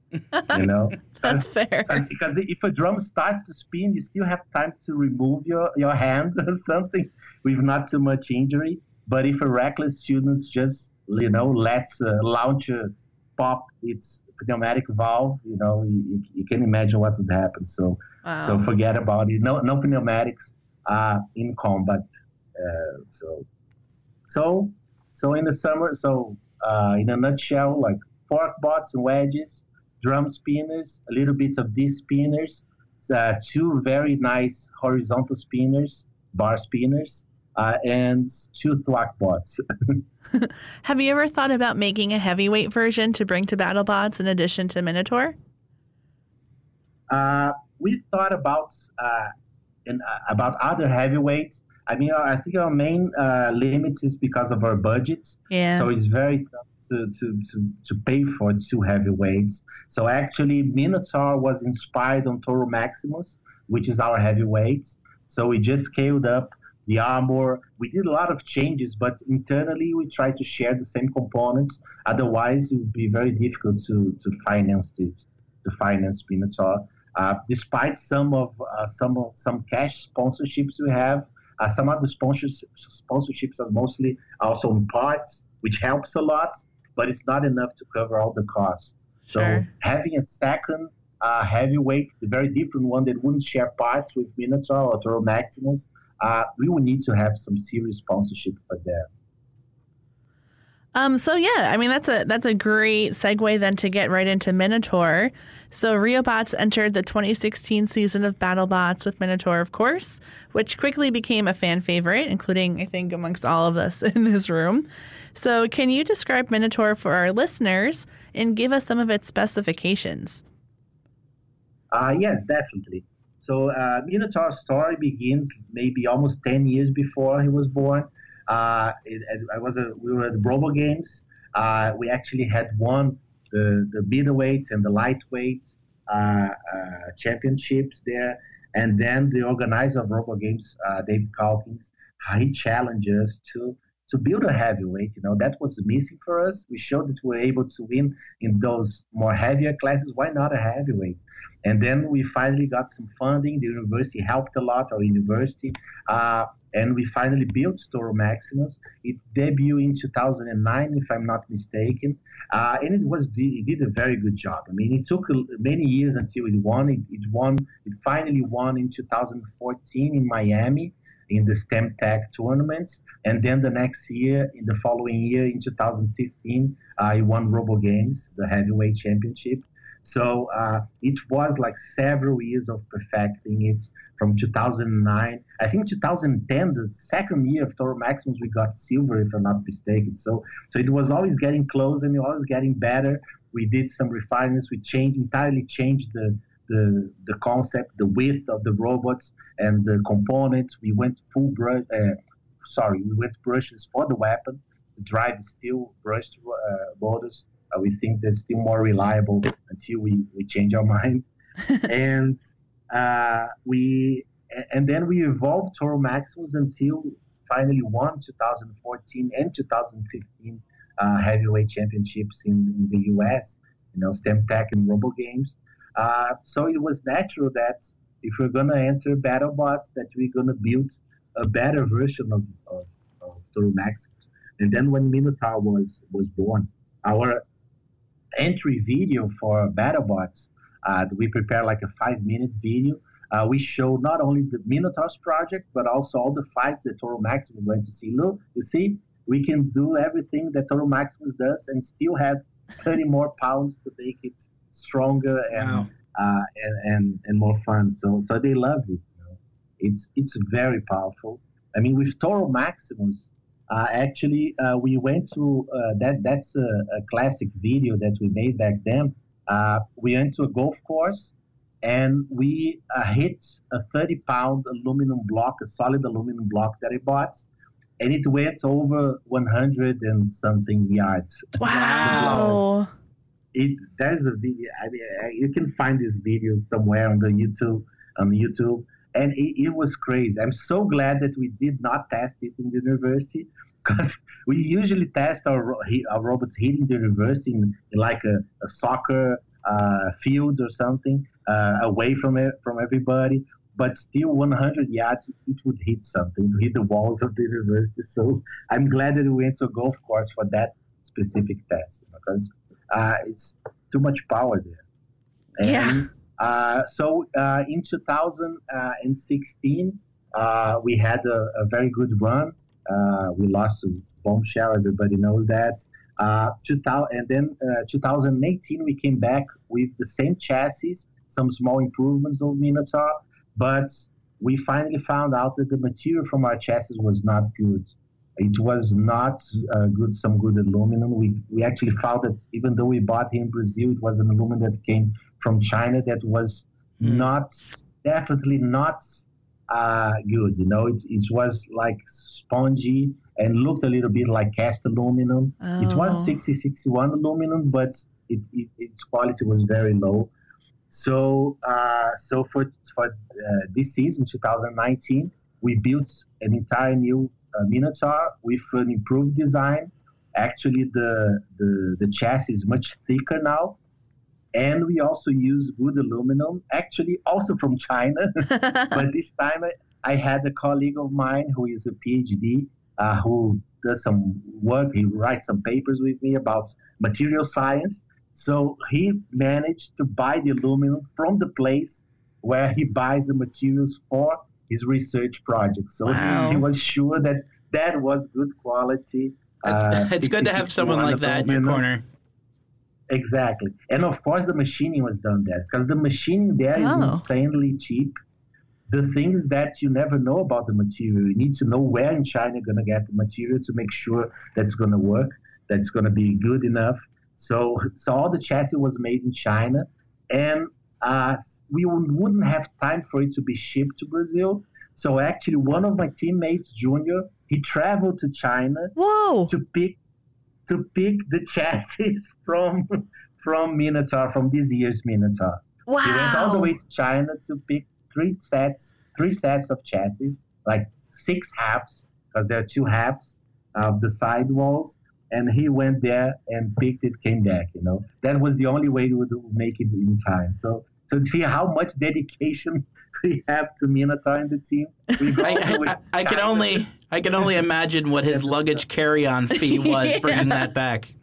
You know, That's fair. because, if a drum starts to spin, you still have time to remove your, your hand or something with not too much injury. But if a reckless student just, you know, lets a launcher pop its pneumatic valve, you know, you, you- can imagine what would happen. So, Wow. so forget about it. No, no pneumatics uh, in combat. Uh, so, so, so in the summer, so uh, in a nutshell, like fork bots and wedges, drum spinners, a little bit of these spinners, uh, two very nice horizontal spinners, bar spinners, uh, and two thwack bots. Have you ever thought about making a heavyweight version to bring to BattleBots in addition to Minotaur? Uh, we thought about uh, in, uh, about other heavyweights. I mean, I think our main uh, limit is because of our budgets. Yeah. So it's very tough to, to, to, to pay for two heavyweights. So actually, Minotaur was inspired on Toro Maximus, which is our heavyweight. So we just scaled up the armor. We did a lot of changes, but internally we try to share the same components. Otherwise, it would be very difficult to, to finance it, to finance Minotaur. Uh, despite some of uh, some of some cash sponsorships we have, uh, some of the sponsors sponsorships are mostly also in parts, which helps a lot, but it's not enough to cover all the costs. So having a second uh, heavyweight, a very different one that wouldn't share parts with Minotaur or Toro Maximus, uh, we will need to have some serious sponsorship for that. Um, so yeah, I mean that's a that's a great segue then to get right into Minotaur. So RioBots entered the 2016 season of BattleBots with Minotaur, of course, which quickly became a fan favorite, including I think amongst all of us in this room. So can you describe Minotaur for our listeners and give us some of its specifications? Uh, yes, definitely. So uh, Minotaur's story begins maybe almost 10 years before he was born. Uh, it, I was a, we were at RoboGames. Uh, we actually had won the, the middleweights and the lightweights uh, uh, championships there. And then the organizer of RoboGames, uh, Dave Calkins, he challenged us to to build a heavyweight. You know that was missing for us. We showed that we were able to win in those more heavier classes. Why not a heavyweight? And then we finally got some funding. The university helped a lot, our university. Uh, and we finally built Toro Maximus. It debuted in 2009, if I'm not mistaken. Uh, and it was it did a very good job. I mean, it took many years until it won. It, it won. It finally won in 2014 in Miami in the STEM Tech tournaments. And then the next year, in the following year, in 2015, I won RoboGames, the heavyweight championship. So uh, it was like several years of perfecting it from 2009. I think 2010, the second year of Toro Maximus, we got silver, if I'm not mistaken. So, so it was always getting close and always getting better. We did some refinements. We changed entirely changed the the the concept, the width of the robots and the components. We went full brush. Uh, sorry, we went brushes for the weapon. The drive is still brushed uh, motors. Uh, we think they're still more reliable until we, we change our minds. and uh, we and then we evolved Toro Maximus until finally won 2014 and 2015 uh, heavyweight championships in, in the U.S. You know, STEM Tech and RoboGames. Uh, so it was natural that if we're gonna enter BattleBots, that we're gonna build a better version of, of, of Toro Maximus. And then when Minotaur was was born, our entry video for BattleBots, uh, we prepared like a five minute video. Uh, we show not only the Minotaur's project, but also all the fights that Toro Maximus went to see. Look, you see, we can do everything that Toro Maximus does and still have 30 more pounds to make it stronger and Wow. uh, and, and and more fun. So so they love it. You know? It's it's very powerful. I mean, with Toro Maximus, uh, actually, uh, we went to uh, that. That's a, a classic video that we made back then. Uh, we went to a golf course, and we uh, hit a 30-pound aluminum block, a solid aluminum block that I bought, and it went over 100 and something yards. Wow. It there's a video. I mean, uh, you can find this video somewhere on the YouTube on YouTube, and it, it was crazy. I'm so glad that we did not test it in the university because we usually test our our robots hitting the university in, in like a, a soccer uh, field or something uh, away from it from everybody. But still, 100 yards, it would hit something, hit the walls of the university. So I'm glad that we went to a golf course for that specific test because uh, it's too much power there. And, Yeah. Uh, so uh, in 2016, uh, we had a, a very good run. Uh, we lost to Bombshell, everybody knows that. Uh, 2000, and then uh, 2018, we came back with the same chassis, some small improvements on Minotaur, but we finally found out that the material from our chassis was not good it was not uh, good some good aluminum we we actually found that even though we bought here in brazil it was an aluminum that came from china that was Mm. not definitely not uh, good. You know, it, it was like spongy and looked a little bit like cast aluminum. It was Oh. 6061 aluminum, but it, it, its quality was very low. So, uh, so for for uh, this season, 2019, we built an entire new Minotaur with an improved design. Actually, the, the the chassis is much thicker now, and we also use good aluminum. Actually, also from China, but this time I, I had a colleague of mine who is a PhD uh, who does some work. He writes some papers with me about material science. So he managed to buy the aluminum from the place where he buys the materials for his research project. So he- Wow. he, was sure that that was good quality. uh, It's, good to have someone like that in your corner. Exactly. And of course, the machining was done there because the machining there is Oh. insanely cheap. The thing is that you never know about the material. You need to know where in China you're going to get the material to make sure that's going to work, that's going to be good enough. So, so all the chassis was made in China, and uh, we wouldn't have time for it to be shipped to Brazil. So actually, one of my teammates, Junior, he traveled to China Whoa. to pick to pick the chassis from from Minotaur from this year's Minotaur. Wow. He went all the way to China to pick three sets three sets of chassis, like six halves, because there are two halves of the sidewalls. And he went there and picked it, came back. You know, that was the only way to to make it in time. So, so to see how much dedication we have to Minotaur in the team. I, I, I can only I can only imagine what his luggage carry-on fee was bringing that back.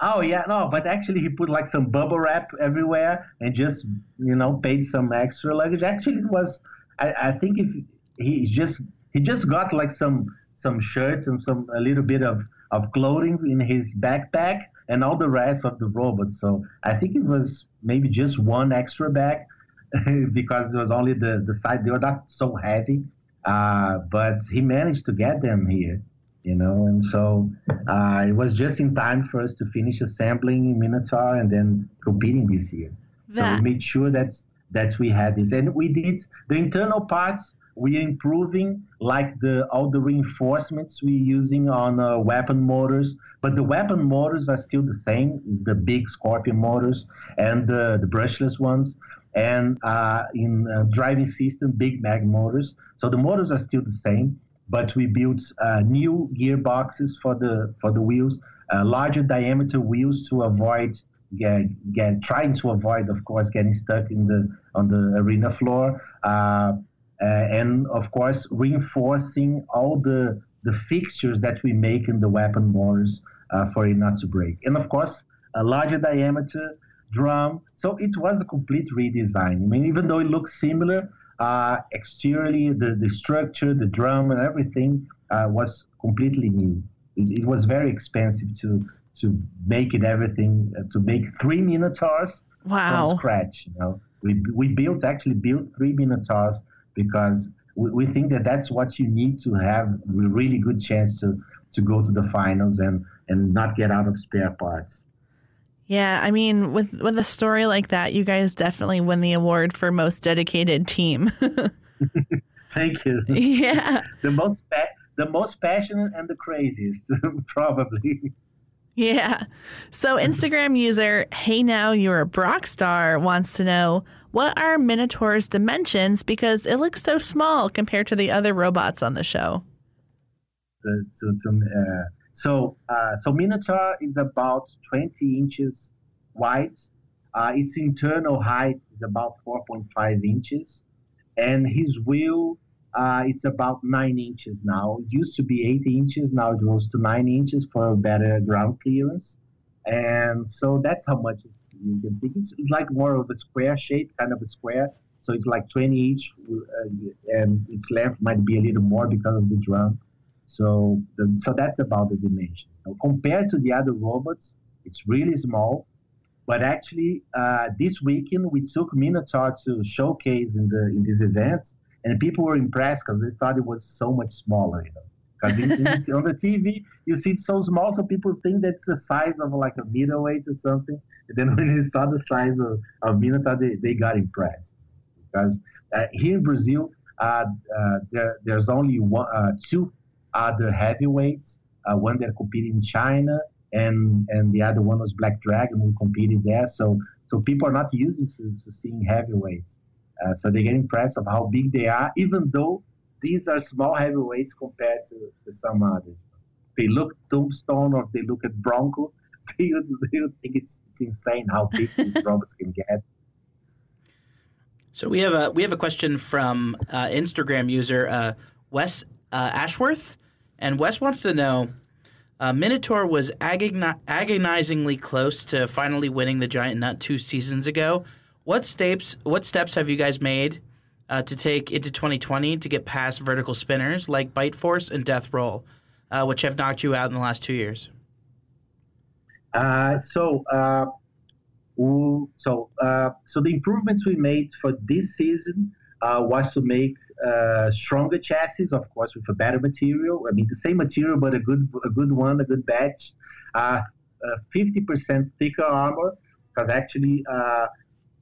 Oh yeah, no, but actually he put like some bubble wrap everywhere and just you know paid some extra luggage. Actually, it was I, I think if he just he just got like some some shirts and some a little bit of of clothing in his backpack and all the rest of the robots. So I think it was maybe just one extra bag because it was only the the side they were not so heavy. Uh, but he managed to get them here you know and so uh, it was just in time for us to finish assembling minotaur and then competing this year so we made sure that that we had this and we did the internal parts we're improving like the all the reinforcements we're using on uh, weapon motors but the weapon motors are still the same is the big scorpion motors and the, brushless ones and uh, in uh, driving system big mag motors. So the motors are still the same but we built uh, new gearboxes for the for the wheels, uh, larger diameter wheels to avoid get, get trying to avoid, of course, getting stuck in the on the arena floor, uh, and of course reinforcing all the the fixtures that we make in the weapon motors uh, for it not to break, and of course a larger diameter drum. So it was a complete redesign. I mean, even though it looks similar, uh, exteriorly, the, the structure, the drum, and everything uh, was completely new. It, it was very expensive to to make it everything uh, to make three minotaurs Wow. from scratch. You know, we we built actually built three minotaurs because we, we think that that's what you need to have a really good chance to to go to the finals and and not get out of spare parts. Yeah, I mean, with with a story like that, you guys definitely win the award for most dedicated team. Thank you. yeah. The most pa- the most passionate and the craziest, probably. Yeah. So Instagram user Hey Now You're a Brock Star wants to know what are Minotaur's dimensions because it looks so small compared to the other robots on the show. to, to, uh, so uh, so Minotaur is about 20 inches wide. Uh, its internal height is about 4.5 inches, and his wheel uh, it's about nine inches now. It used to be eight inches, now it goes to nine inches for better ground clearance. And so that's how much you can think. It's, it's like more of a square shape, kind of a square. So it's like 20 each, uh, and its length might be a little more because of the drum. So, the, so that's about the dimension. Now, compared to the other robots, it's really small. But actually, uh, this weekend we took Minotaur to showcase in the in this event, and people were impressed because they thought it was so much smaller. You know, because on the TV you see it so small, so people think that's the size of like a middleweight or something. And then when they saw the size of, of Minotaur, they, they got impressed because uh, here in Brazil uh, uh, there, there's only one, uh, two other heavyweights. Uh, one that competed in China, and and the other one was Black Dragon who competed there. So so people are not used to, to seeing heavyweights. Uh, so they get impressed of how big they are, even though these are small heavyweights compared to, to some others. They look Tombstone or they look at Bronco, they would, they think it's, it's insane how big these robots can get. So we have a we have a question from uh, Instagram user uh, Wes uh, Ashworth, and Wes wants to know. Uh, Minotaur was agoni- agonizingly close to finally winning the Giant Nut two seasons ago. What steps what steps have you guys made uh, to take into 2020 to get past vertical spinners like Bite Force and Deathroll, uh, which have knocked you out in the last two years? Uh, so, uh, so, uh, so the improvements we made for this season uh, was to make stronger chassis, of course, with a better material. I mean, the same material, but a good, a good one, a good batch. Uh, 50% thicker armor, because actually,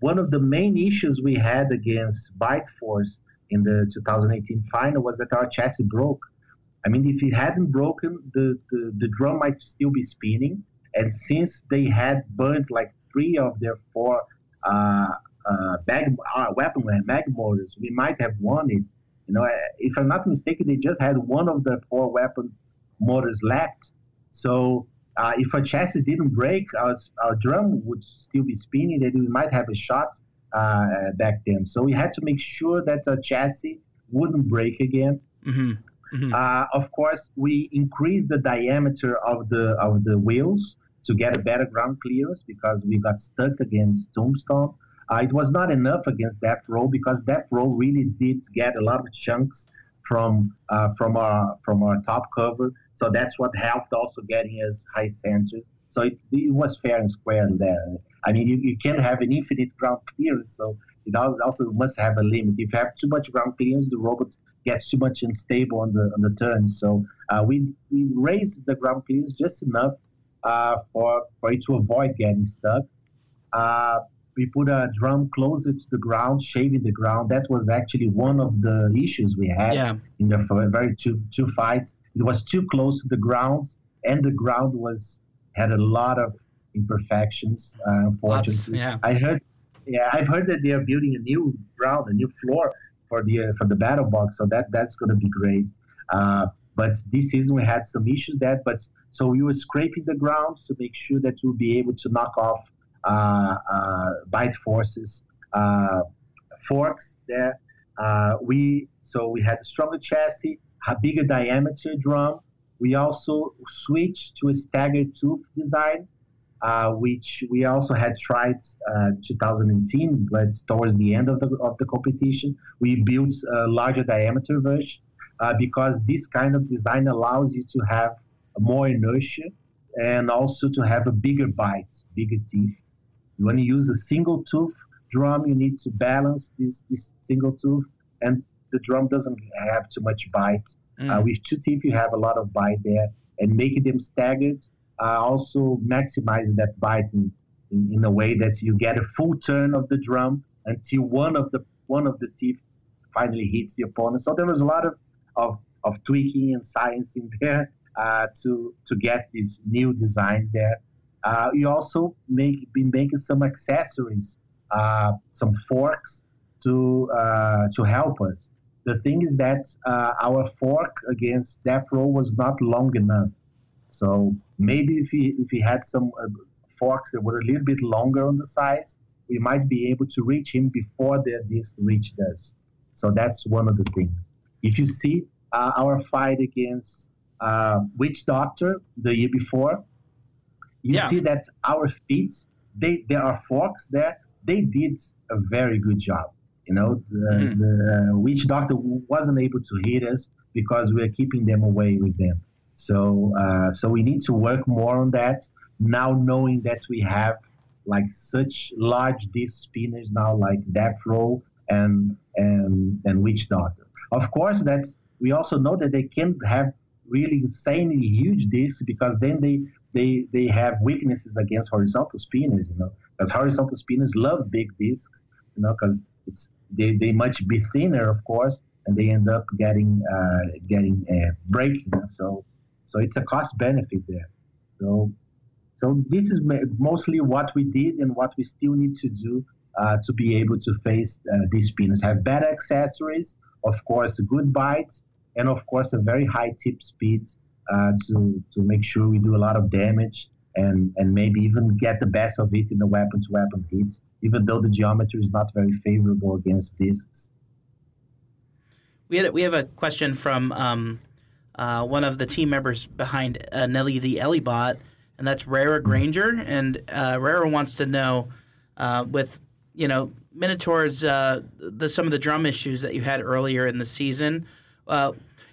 one of the main issues we had against Bite Force in the 2018 final was that our chassis broke. I mean, if it hadn't broken, the, the, the drum might still be spinning. And since they had burnt like three of their four uh, uh, bag, uh, weapon mag motors, we might have won it. You know, if I'm not mistaken, they just had one of the four weapon motors left. So uh, if our chassis didn't break, our, our drum would still be spinning, and we might have a shot uh, back then. So we had to make sure that our chassis wouldn't break again. Mm-hmm. Mm-hmm. Uh, of course, we increased the diameter of the of the wheels to get a better ground clearance because we got stuck against Tombstone. Uh, it was not enough against that Row because Deathroll really did get a lot of chunks from uh, from our from our top cover. So that's what helped also getting us high center. So it, it was fair and square there. I mean, you, you can't have an infinite ground clearance, so it also must have a limit. If you have too much ground clearance, the robot gets too much unstable on the on the turns. So uh, we we raised the ground clearance just enough uh, for for it to avoid getting stuck. Uh, we put a drum closer to the ground, shaving the ground. That was actually one of the issues we had Yeah. in the very two two fights. It was too close to the ground, and the ground was had a lot of imperfections. Uh, unfortunately, yeah. I heard. Yeah, I've heard that they are building a new ground, a new floor for the uh, for the BattleBox. So that that's going to be great. Uh, but this season we had some issues that, but so we were scraping the ground to make sure that we'll be able to knock off uh, uh, bite forces uh, forks there. Uh, we so we had a stronger chassis, bigger diameter drum. We also switched to a staggered tooth design, uh, which we also had tried uh, 2018, but towards the end of the of the competition, we built a larger diameter version uh, because this kind of design allows you to have more inertia and also to have a bigger bite, bigger teeth. When you use a single tooth drum, you need to balance this, this single tooth, and the drum doesn't have too much bite. Uh, with two teeth, you have a lot of bite there, and making them staggered uh, also maximizes that bite in, in, in a way that you get a full turn of the drum until one of the one of the teeth finally hits the opponent. So there was a lot of of, of tweaking and science in there uh, to to get these new designs there. Uh, we also make been making some accessories, uh, some forks to uh, to help us. The thing is that uh, our fork against Deathroll was not long enough. So maybe if we if we had some uh, forks that were a little bit longer on the sides, we might be able to reach him before the disc reached us. So that's one of the things. If you see uh, our fight against uh, Witch Doctor the year before, you Yeah. see that our feet, they there are forks there. They did a very good job. You know, the, Mhm. the Witch Doctor wasn't able to hit us because we are keeping them away with them. So, uh, so we need to work more on that now, knowing that we have like such large disc spinners now, like Deathroll and and and Witch Doctor. Of course, that's we also know that they can have really insanely huge discs because then they they they have weaknesses against horizontal spinners. You know, because horizontal spinners love big discs. You know, because it's they, they much be thinner, of course, and they end up getting uh, getting uh, breaking. So so it's a cost benefit there. So so this is mostly what we did and what we still need to do uh, to be able to face uh, these spinners. Have better accessories, of course, good bites, and of course a very high tip speed uh, to to make sure we do a lot of damage and and maybe even get the best of it in the weapon to weapon hits, even though the geometry is not very favorable against discs. We had we have a question from um, uh, one of the team members behind uh, Nelly the Ellibot, and that's Rara mm-hmm. Granger, and uh, Rara wants to know uh, with you know Minotaur's uh, the some of the drum issues that you had earlier in the season.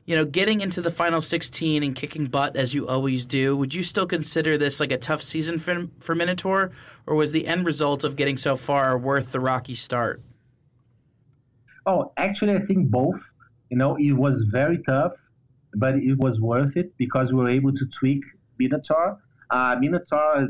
You know, getting into the final 16 and kicking butt as you always do, would you still consider this like a tough season for, for Minotaur, or was the end result of getting so far worth the rocky start? Oh, actually, I think both. You know, it was very tough, but it was worth it because we were able to tweak Minotaur. Uh, Minotaur,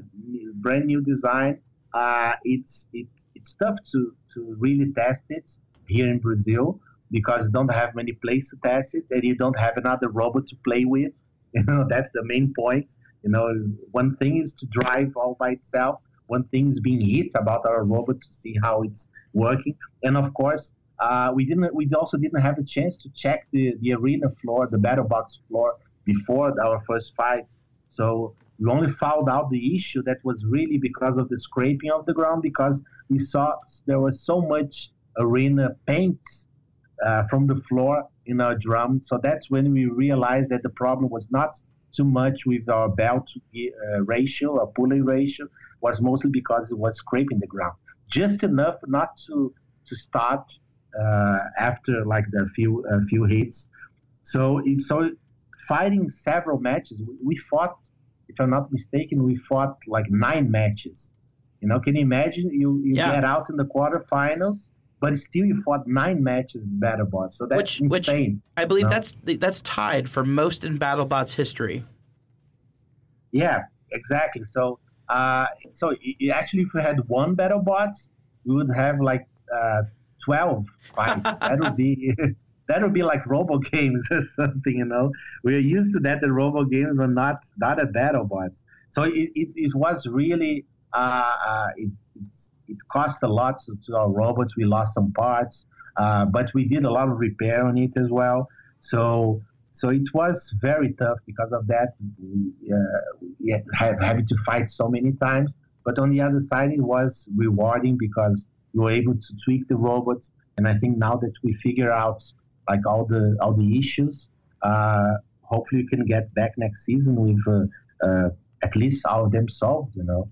brand new design. Uh, it's it's it's tough to to really test it here in Brazil because you don't have many places to test it and you don't have another robot to play with. You know, that's the main point. You know, one thing is to drive all by itself. One thing is being hit about our robot to see how it's working. And of course, uh, we didn't. We also didn't have a chance to check the, the arena floor, the BattleBox floor before our first fight. So we only found out the issue that was really because of the scraping of the ground because we saw there was so much arena paint uh, from the floor in our drum. So that's when we realized that the problem was not too much with our belt uh, ratio, our pulley ratio, was mostly because it was scraping the ground. Just enough not to to start uh, after like the few uh, few hits. So so fighting several matches, we, we, fought. If I'm not mistaken, we fought like nine matches. You know, can you imagine? You you yeah. get out in the quarterfinals but still you fought nine matches in BattleBots. So that's which, insane. Which I believe no? that's that's tied for most in BattleBots history. Yeah, exactly. So uh, so actually, if we had won BattleBots, we would have like uh, twelve fights. that would be. That would be like RoboGames or something, you know. We're used to that. The RoboGames were not not at BattleBots, so it, it, it was really uh, uh, it, it's it cost a lot to, to our robots. We lost some parts, uh, but we did a lot of repair on it as well. So so it was very tough because of that. We, uh, we had having to fight so many times. But on the other side, it was rewarding because we were able to tweak the robots. And I think now that we figure out like all the all the issues, uh, hopefully we can get back next season with uh, uh, at least all of them solved. You know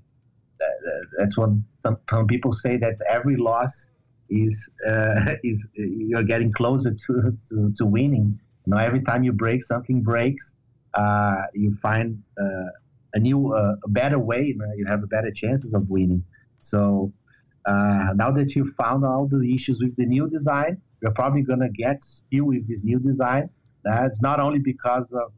that's what some, some people say that every loss is uh, is you're getting closer to, to, to, winning. You know, every time you break, something breaks. Uh, you find uh, a new, uh, a better way. You, know, you have better chances of winning. So uh, now that you found all the issues with the new design, you're probably gonna get still with this new design. That's not only because of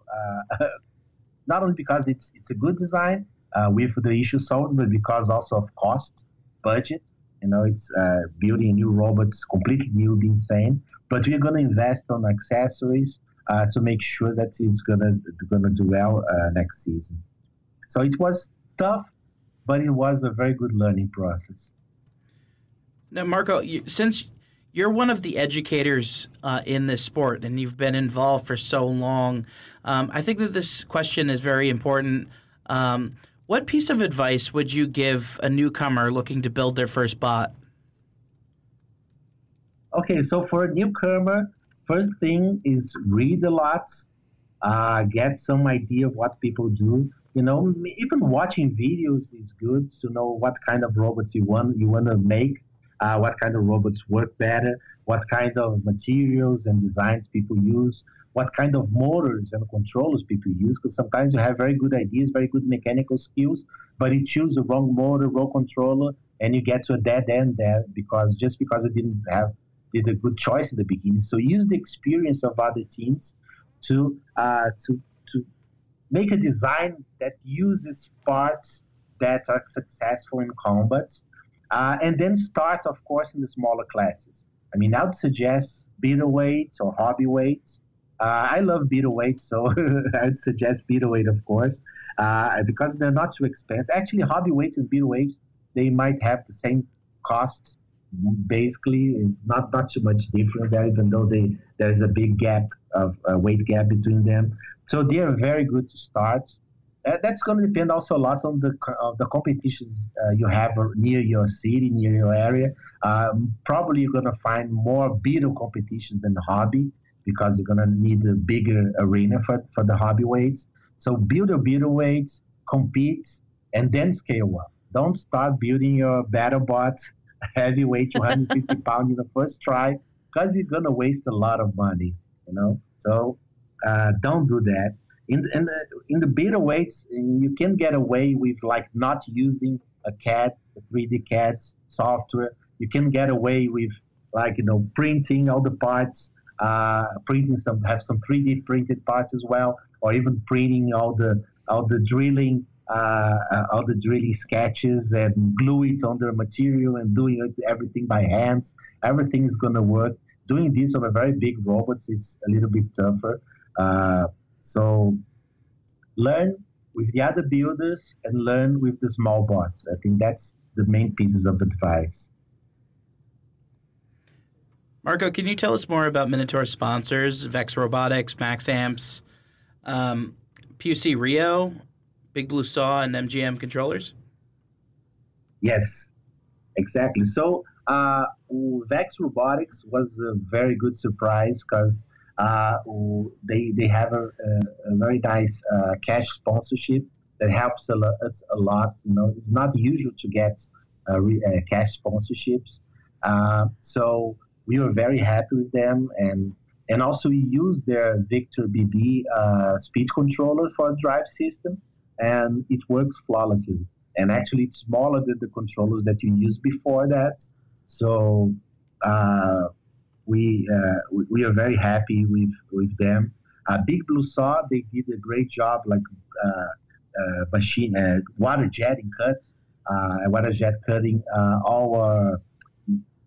uh, not only because it's it's a good design, uh, with the issue solved, but because also of cost, budget. You know, it's uh, building new robots completely new, be insane. But we're going to invest on accessories uh, to make sure that it's gonna gonna do well uh, next season. So it was tough, but it was a very good learning process. Now, Marco, you, since you're one of the educators uh, in this sport and you've been involved for so long, um, I think that this question is very important. Um, what piece of advice would you give a newcomer looking to build their first bot? Okay, so for a newcomer, first thing is read a lot, uh, get some idea of what people do. You know, even watching videos is good to know what kind of robots you want you want to make, uh, what kind of robots work better, what kind of materials and designs people use what kind of motors and controllers people use because sometimes you have very good ideas, very good mechanical skills, but you choose the wrong motor, wrong controller, and you get to a dead end there because just because you didn't have did a good choice in the beginning. So use the experience of other teams to uh, to to make a design that uses parts that are successful in combats, uh, and then start, of course, in the smaller classes. I mean, I would suggest beetleweights or hobbyweights. Uh, I love beetleweights, so I'd suggest beetleweight, of course, uh, because they're not too expensive. Actually, hobbyweights and beetleweights they might have the same costs, basically, not not too much different there, even though they there's a big gap of uh, weight gap between them. So they are very good to start. Uh, that's going to depend also a lot on the of the competitions uh, you have near your city, near your area. Um, probably you're going to find more beetle competitions than hobby because you're going to need a bigger arena for, for the hobbyweights. So build your beetleweights, compete, and then scale up. Don't start building your BattleBots heavyweight 250 pound in the first try because you're going to waste a lot of money, you know? So uh, don't do that in, in the in the weights, you can get away with like not using a CAD, a 3D CAD software. You can get away with like you know printing all the parts, uh, printing some have some 3D printed parts as well, or even printing all the all the drilling uh, all the drilling sketches and glue it on the material and doing everything by hand. Everything is going to work. Doing this on a very big robots is a little bit tougher. Uh, so learn with the other builders and learn with the small bots. I think that's the main pieces of advice. Marco, can you tell us more about Minotaur sponsors, Vex Robotics, Max Amps, um, PUC Rio, Big Blue Saw, and MGM controllers? Yes, exactly. So uh, Vex Robotics was a very good surprise because uh, they they have a, a, very nice uh, cash sponsorship that helps a lot, a lot. You know, it's not usual to get uh, re, uh, cash sponsorships, uh, so we were very happy with them, and and also we use their Victor BB uh, speed controller for a drive system, and it works flawlessly. And actually, it's smaller than the controllers that you used before that, so we uh, we are very happy with with them. Uh, Big Blue Saw they did a great job, like uh, uh machine uh, water jetting cuts, uh, water jet cutting all our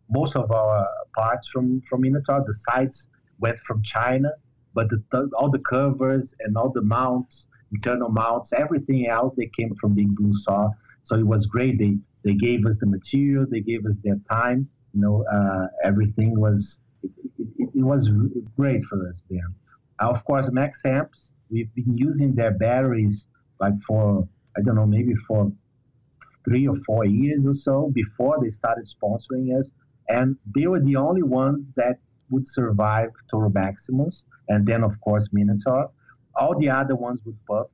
most of our parts from from Minotaur. The sides went from China, but the, all the covers and all the mounts, internal mounts, everything else they came from Big Blue Saw. So it was great. They they gave us the material, they gave us their time. You know, everything was it, it, it was great for us there. Uh, of course, Max Amps, we've been using their batteries like for, I don't know, maybe for three or four years or so before they started sponsoring us. And they were the only ones that would survive Touro Maximus, and then, of course, Minotaur. All the other ones would puff.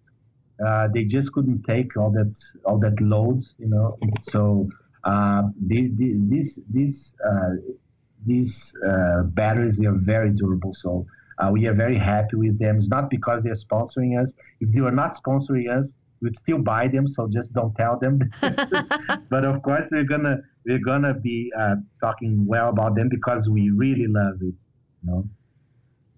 Uh, they just couldn't take all that all that load, you know. So uh, this this uh, these uh, batteries they are very durable. So uh, we are very happy with them. It's not because they're sponsoring us. If they were not sponsoring us, we'd still buy them. So just don't tell them. but of course, we're gonna we're gonna be uh, talking well about them because we really love it. You know?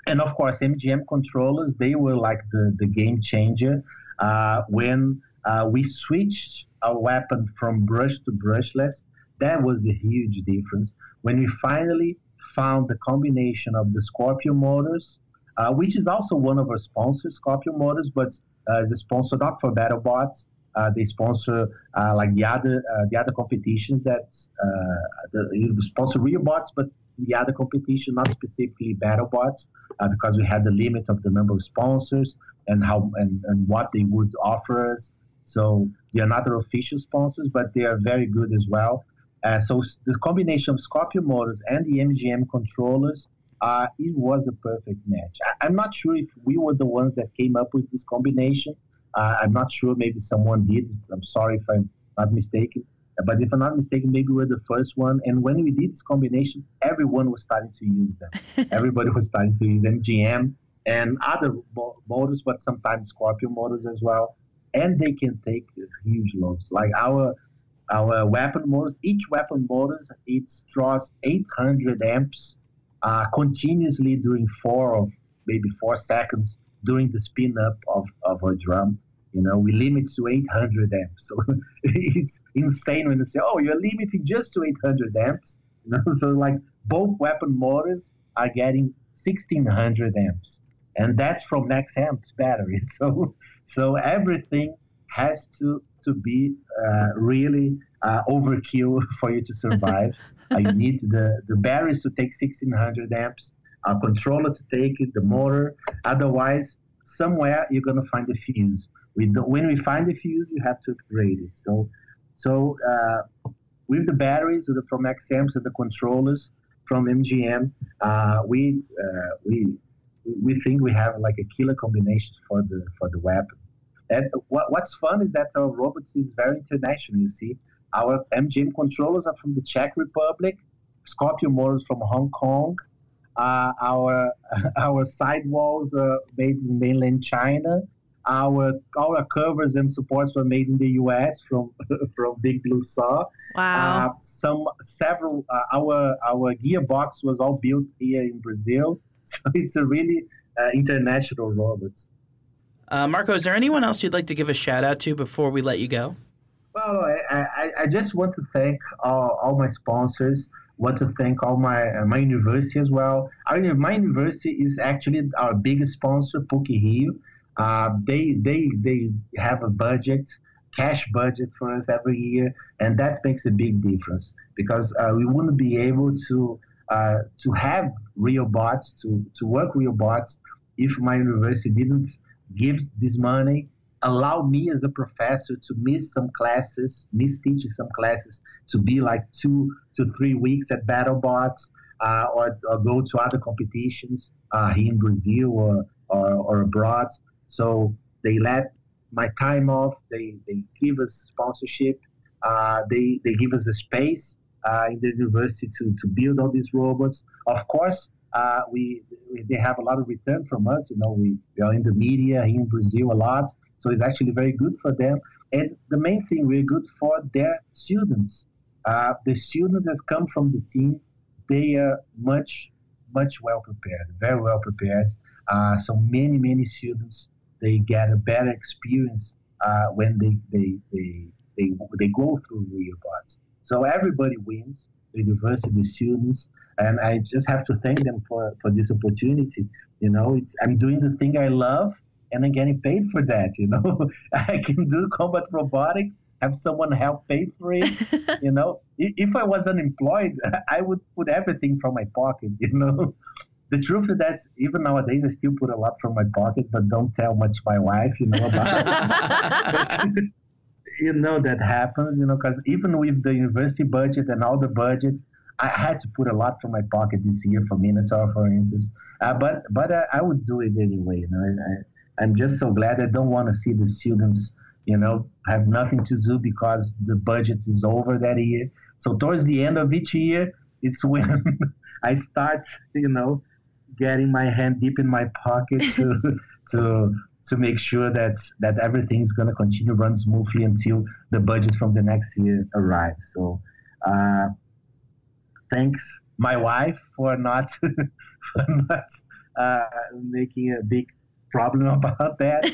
And of course, MGM controllers they were like the the game changer uh, when uh, we switched our weapon from brush to brushless. That was a huge difference when we finally found the combination of the Scorpio Motors, uh, which is also one of our sponsors, Scorpio Motors, but uh, is a sponsor not for BattleBots. Uh, they sponsor uh, like the other uh, the other competitions that uh, the, sponsor RioBots, but the other competition, not specifically BattleBots, because we had the limit of the number of sponsors and how and, and what they would offer us. So they are not official sponsors, but they are very good as well. Uh, so the combination of Scorpio motors and the MGM controllers, uh, it was a perfect match. I, am not sure if we were the ones that came up with this combination. Uh, I'm not sure. Maybe someone did. I'm sorry if I'm not mistaken. But if I'm not mistaken, maybe we're the first one. And when we did this combination, everyone was starting to use them. Everybody was starting to use MGM and other motors, but sometimes Scorpio motors as well. And they can take huge loads. Like our our weapon motors. Each weapon motors it draws 800 amps uh, continuously during four or maybe four seconds during the spin up of, of a drum. You know, we limit to 800 amps. So it's insane when they say, oh, you're limiting just to 800 amps. You know, so like both weapon motors are getting 1600 amps, and that's from max Nexamp's battery. So, so everything has to to be uh, really uh, overkill for you to survive. uh, you need the the batteries to take 1600 amps, a controller to take it, the motor. Otherwise, somewhere you're gonna find a fuse. We do, when we find the fuse, you have to upgrade it. So, so uh, with the batteries with the, from Max Amps and the controllers from MGM, uh, we uh, we we think we have like a killer combination for the for the weapon. And what, what's fun is that our robots is very international. You see, our MGM controllers are from the Czech Republic, Scorpio motors from Hong Kong. Uh, our our sidewalls are made in mainland China. Our our covers and supports were made in the U.S. from from Big Blue Saw. Wow. Uh, some several uh, our our gearbox was all built here in Brazil, so it's a really uh, international robots. Uh, Marco, is there anyone else you'd like to give a shout out to before we let you go? Well, I, I, I just want to thank all, all my sponsors. Want to thank all my uh, my university as well. Our, my university is actually our biggest sponsor, PUC Rio. Uh, they they they have a budget, cash budget for us every year, and that makes a big difference because uh, we wouldn't be able to uh, to have real bots to to work real bots if my university didn't give this money allow me as a professor to miss some classes, miss teaching some classes, to be like two to three weeks at BattleBots uh, or, or, go to other competitions uh, here in Brazil or, or, or, abroad. So they let my time off. They, they give us sponsorship. Uh, they, they give us a space uh, in the university to, to build all these robots. Of course, uh, we, we, they have a lot of return from us. You know, we, we are in the media here in Brazil a lot. So it's actually very good for them. And the main thing, we're good for their students. Uh, the students that come from the team, they are much, much well prepared, very well prepared. Uh, so many, many students, they get a better experience uh, when they, they, they, they, they go through RioBots. So everybody wins, the university, the students, and I just have to thank them for, for this opportunity. You know, it's, I'm doing the thing I love, and I'm getting paid for that. You know, I can do combat robotics, have someone help pay for it. you know, if I was unemployed, I would put everything from my pocket. You know, the truth is that even nowadays I still put a lot from my pocket, but don't tell much my wife. You know about. it. you know that happens. You know, because even with the university budget and all the budgets. I had to put a lot from my pocket this year for Minotaur, for instance. Uh, but but uh, I would do it anyway. You know, I, I'm just so glad I don't want to see the students, you know, have nothing to do because the budget is over that year. So towards the end of each year, it's when I start, you know, getting my hand deep in my pocket to to to make sure that that everything's going to continue run smoothly until the budget from the next year arrives. So, uh, thanks my wife for not for not uh, making a big problem about that.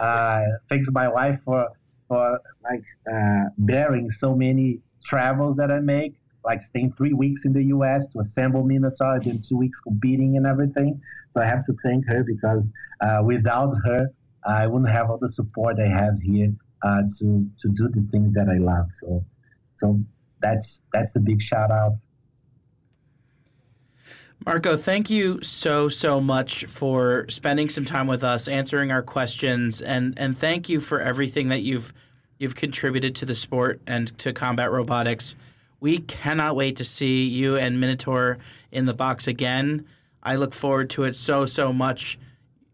uh, thanks my wife for for like uh, bearing so many travels that I make, like staying three weeks in the U.S. to assemble Minotaur, then two weeks competing and everything. So I have to thank her because uh, without her, I wouldn't have all the support I have here uh, to to do the things that I love. So so that's that's the big shout out Marco, thank you so so much for spending some time with us, answering our questions, and and thank you for everything that you've you've contributed to the sport and to combat robotics. We cannot wait to see you and Minotaur in the box again. I look forward to it so so much.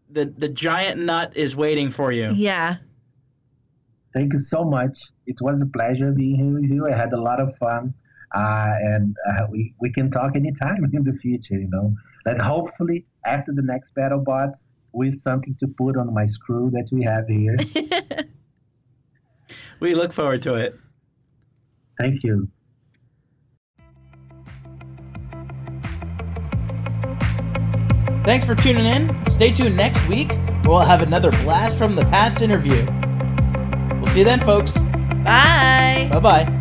The the giant nut is waiting for you. Yeah. Thank you so much. It was a pleasure being here with you. I had a lot of fun uh, and uh, we we can talk anytime in the future. You know, that hopefully after the next BattleBots with something to put on my screw that we have here. we look forward to it. Thank you. Thanks for tuning in. Stay tuned next week where we'll have another blast from the past interview. We'll see you then, folks. Bye. Bye bye.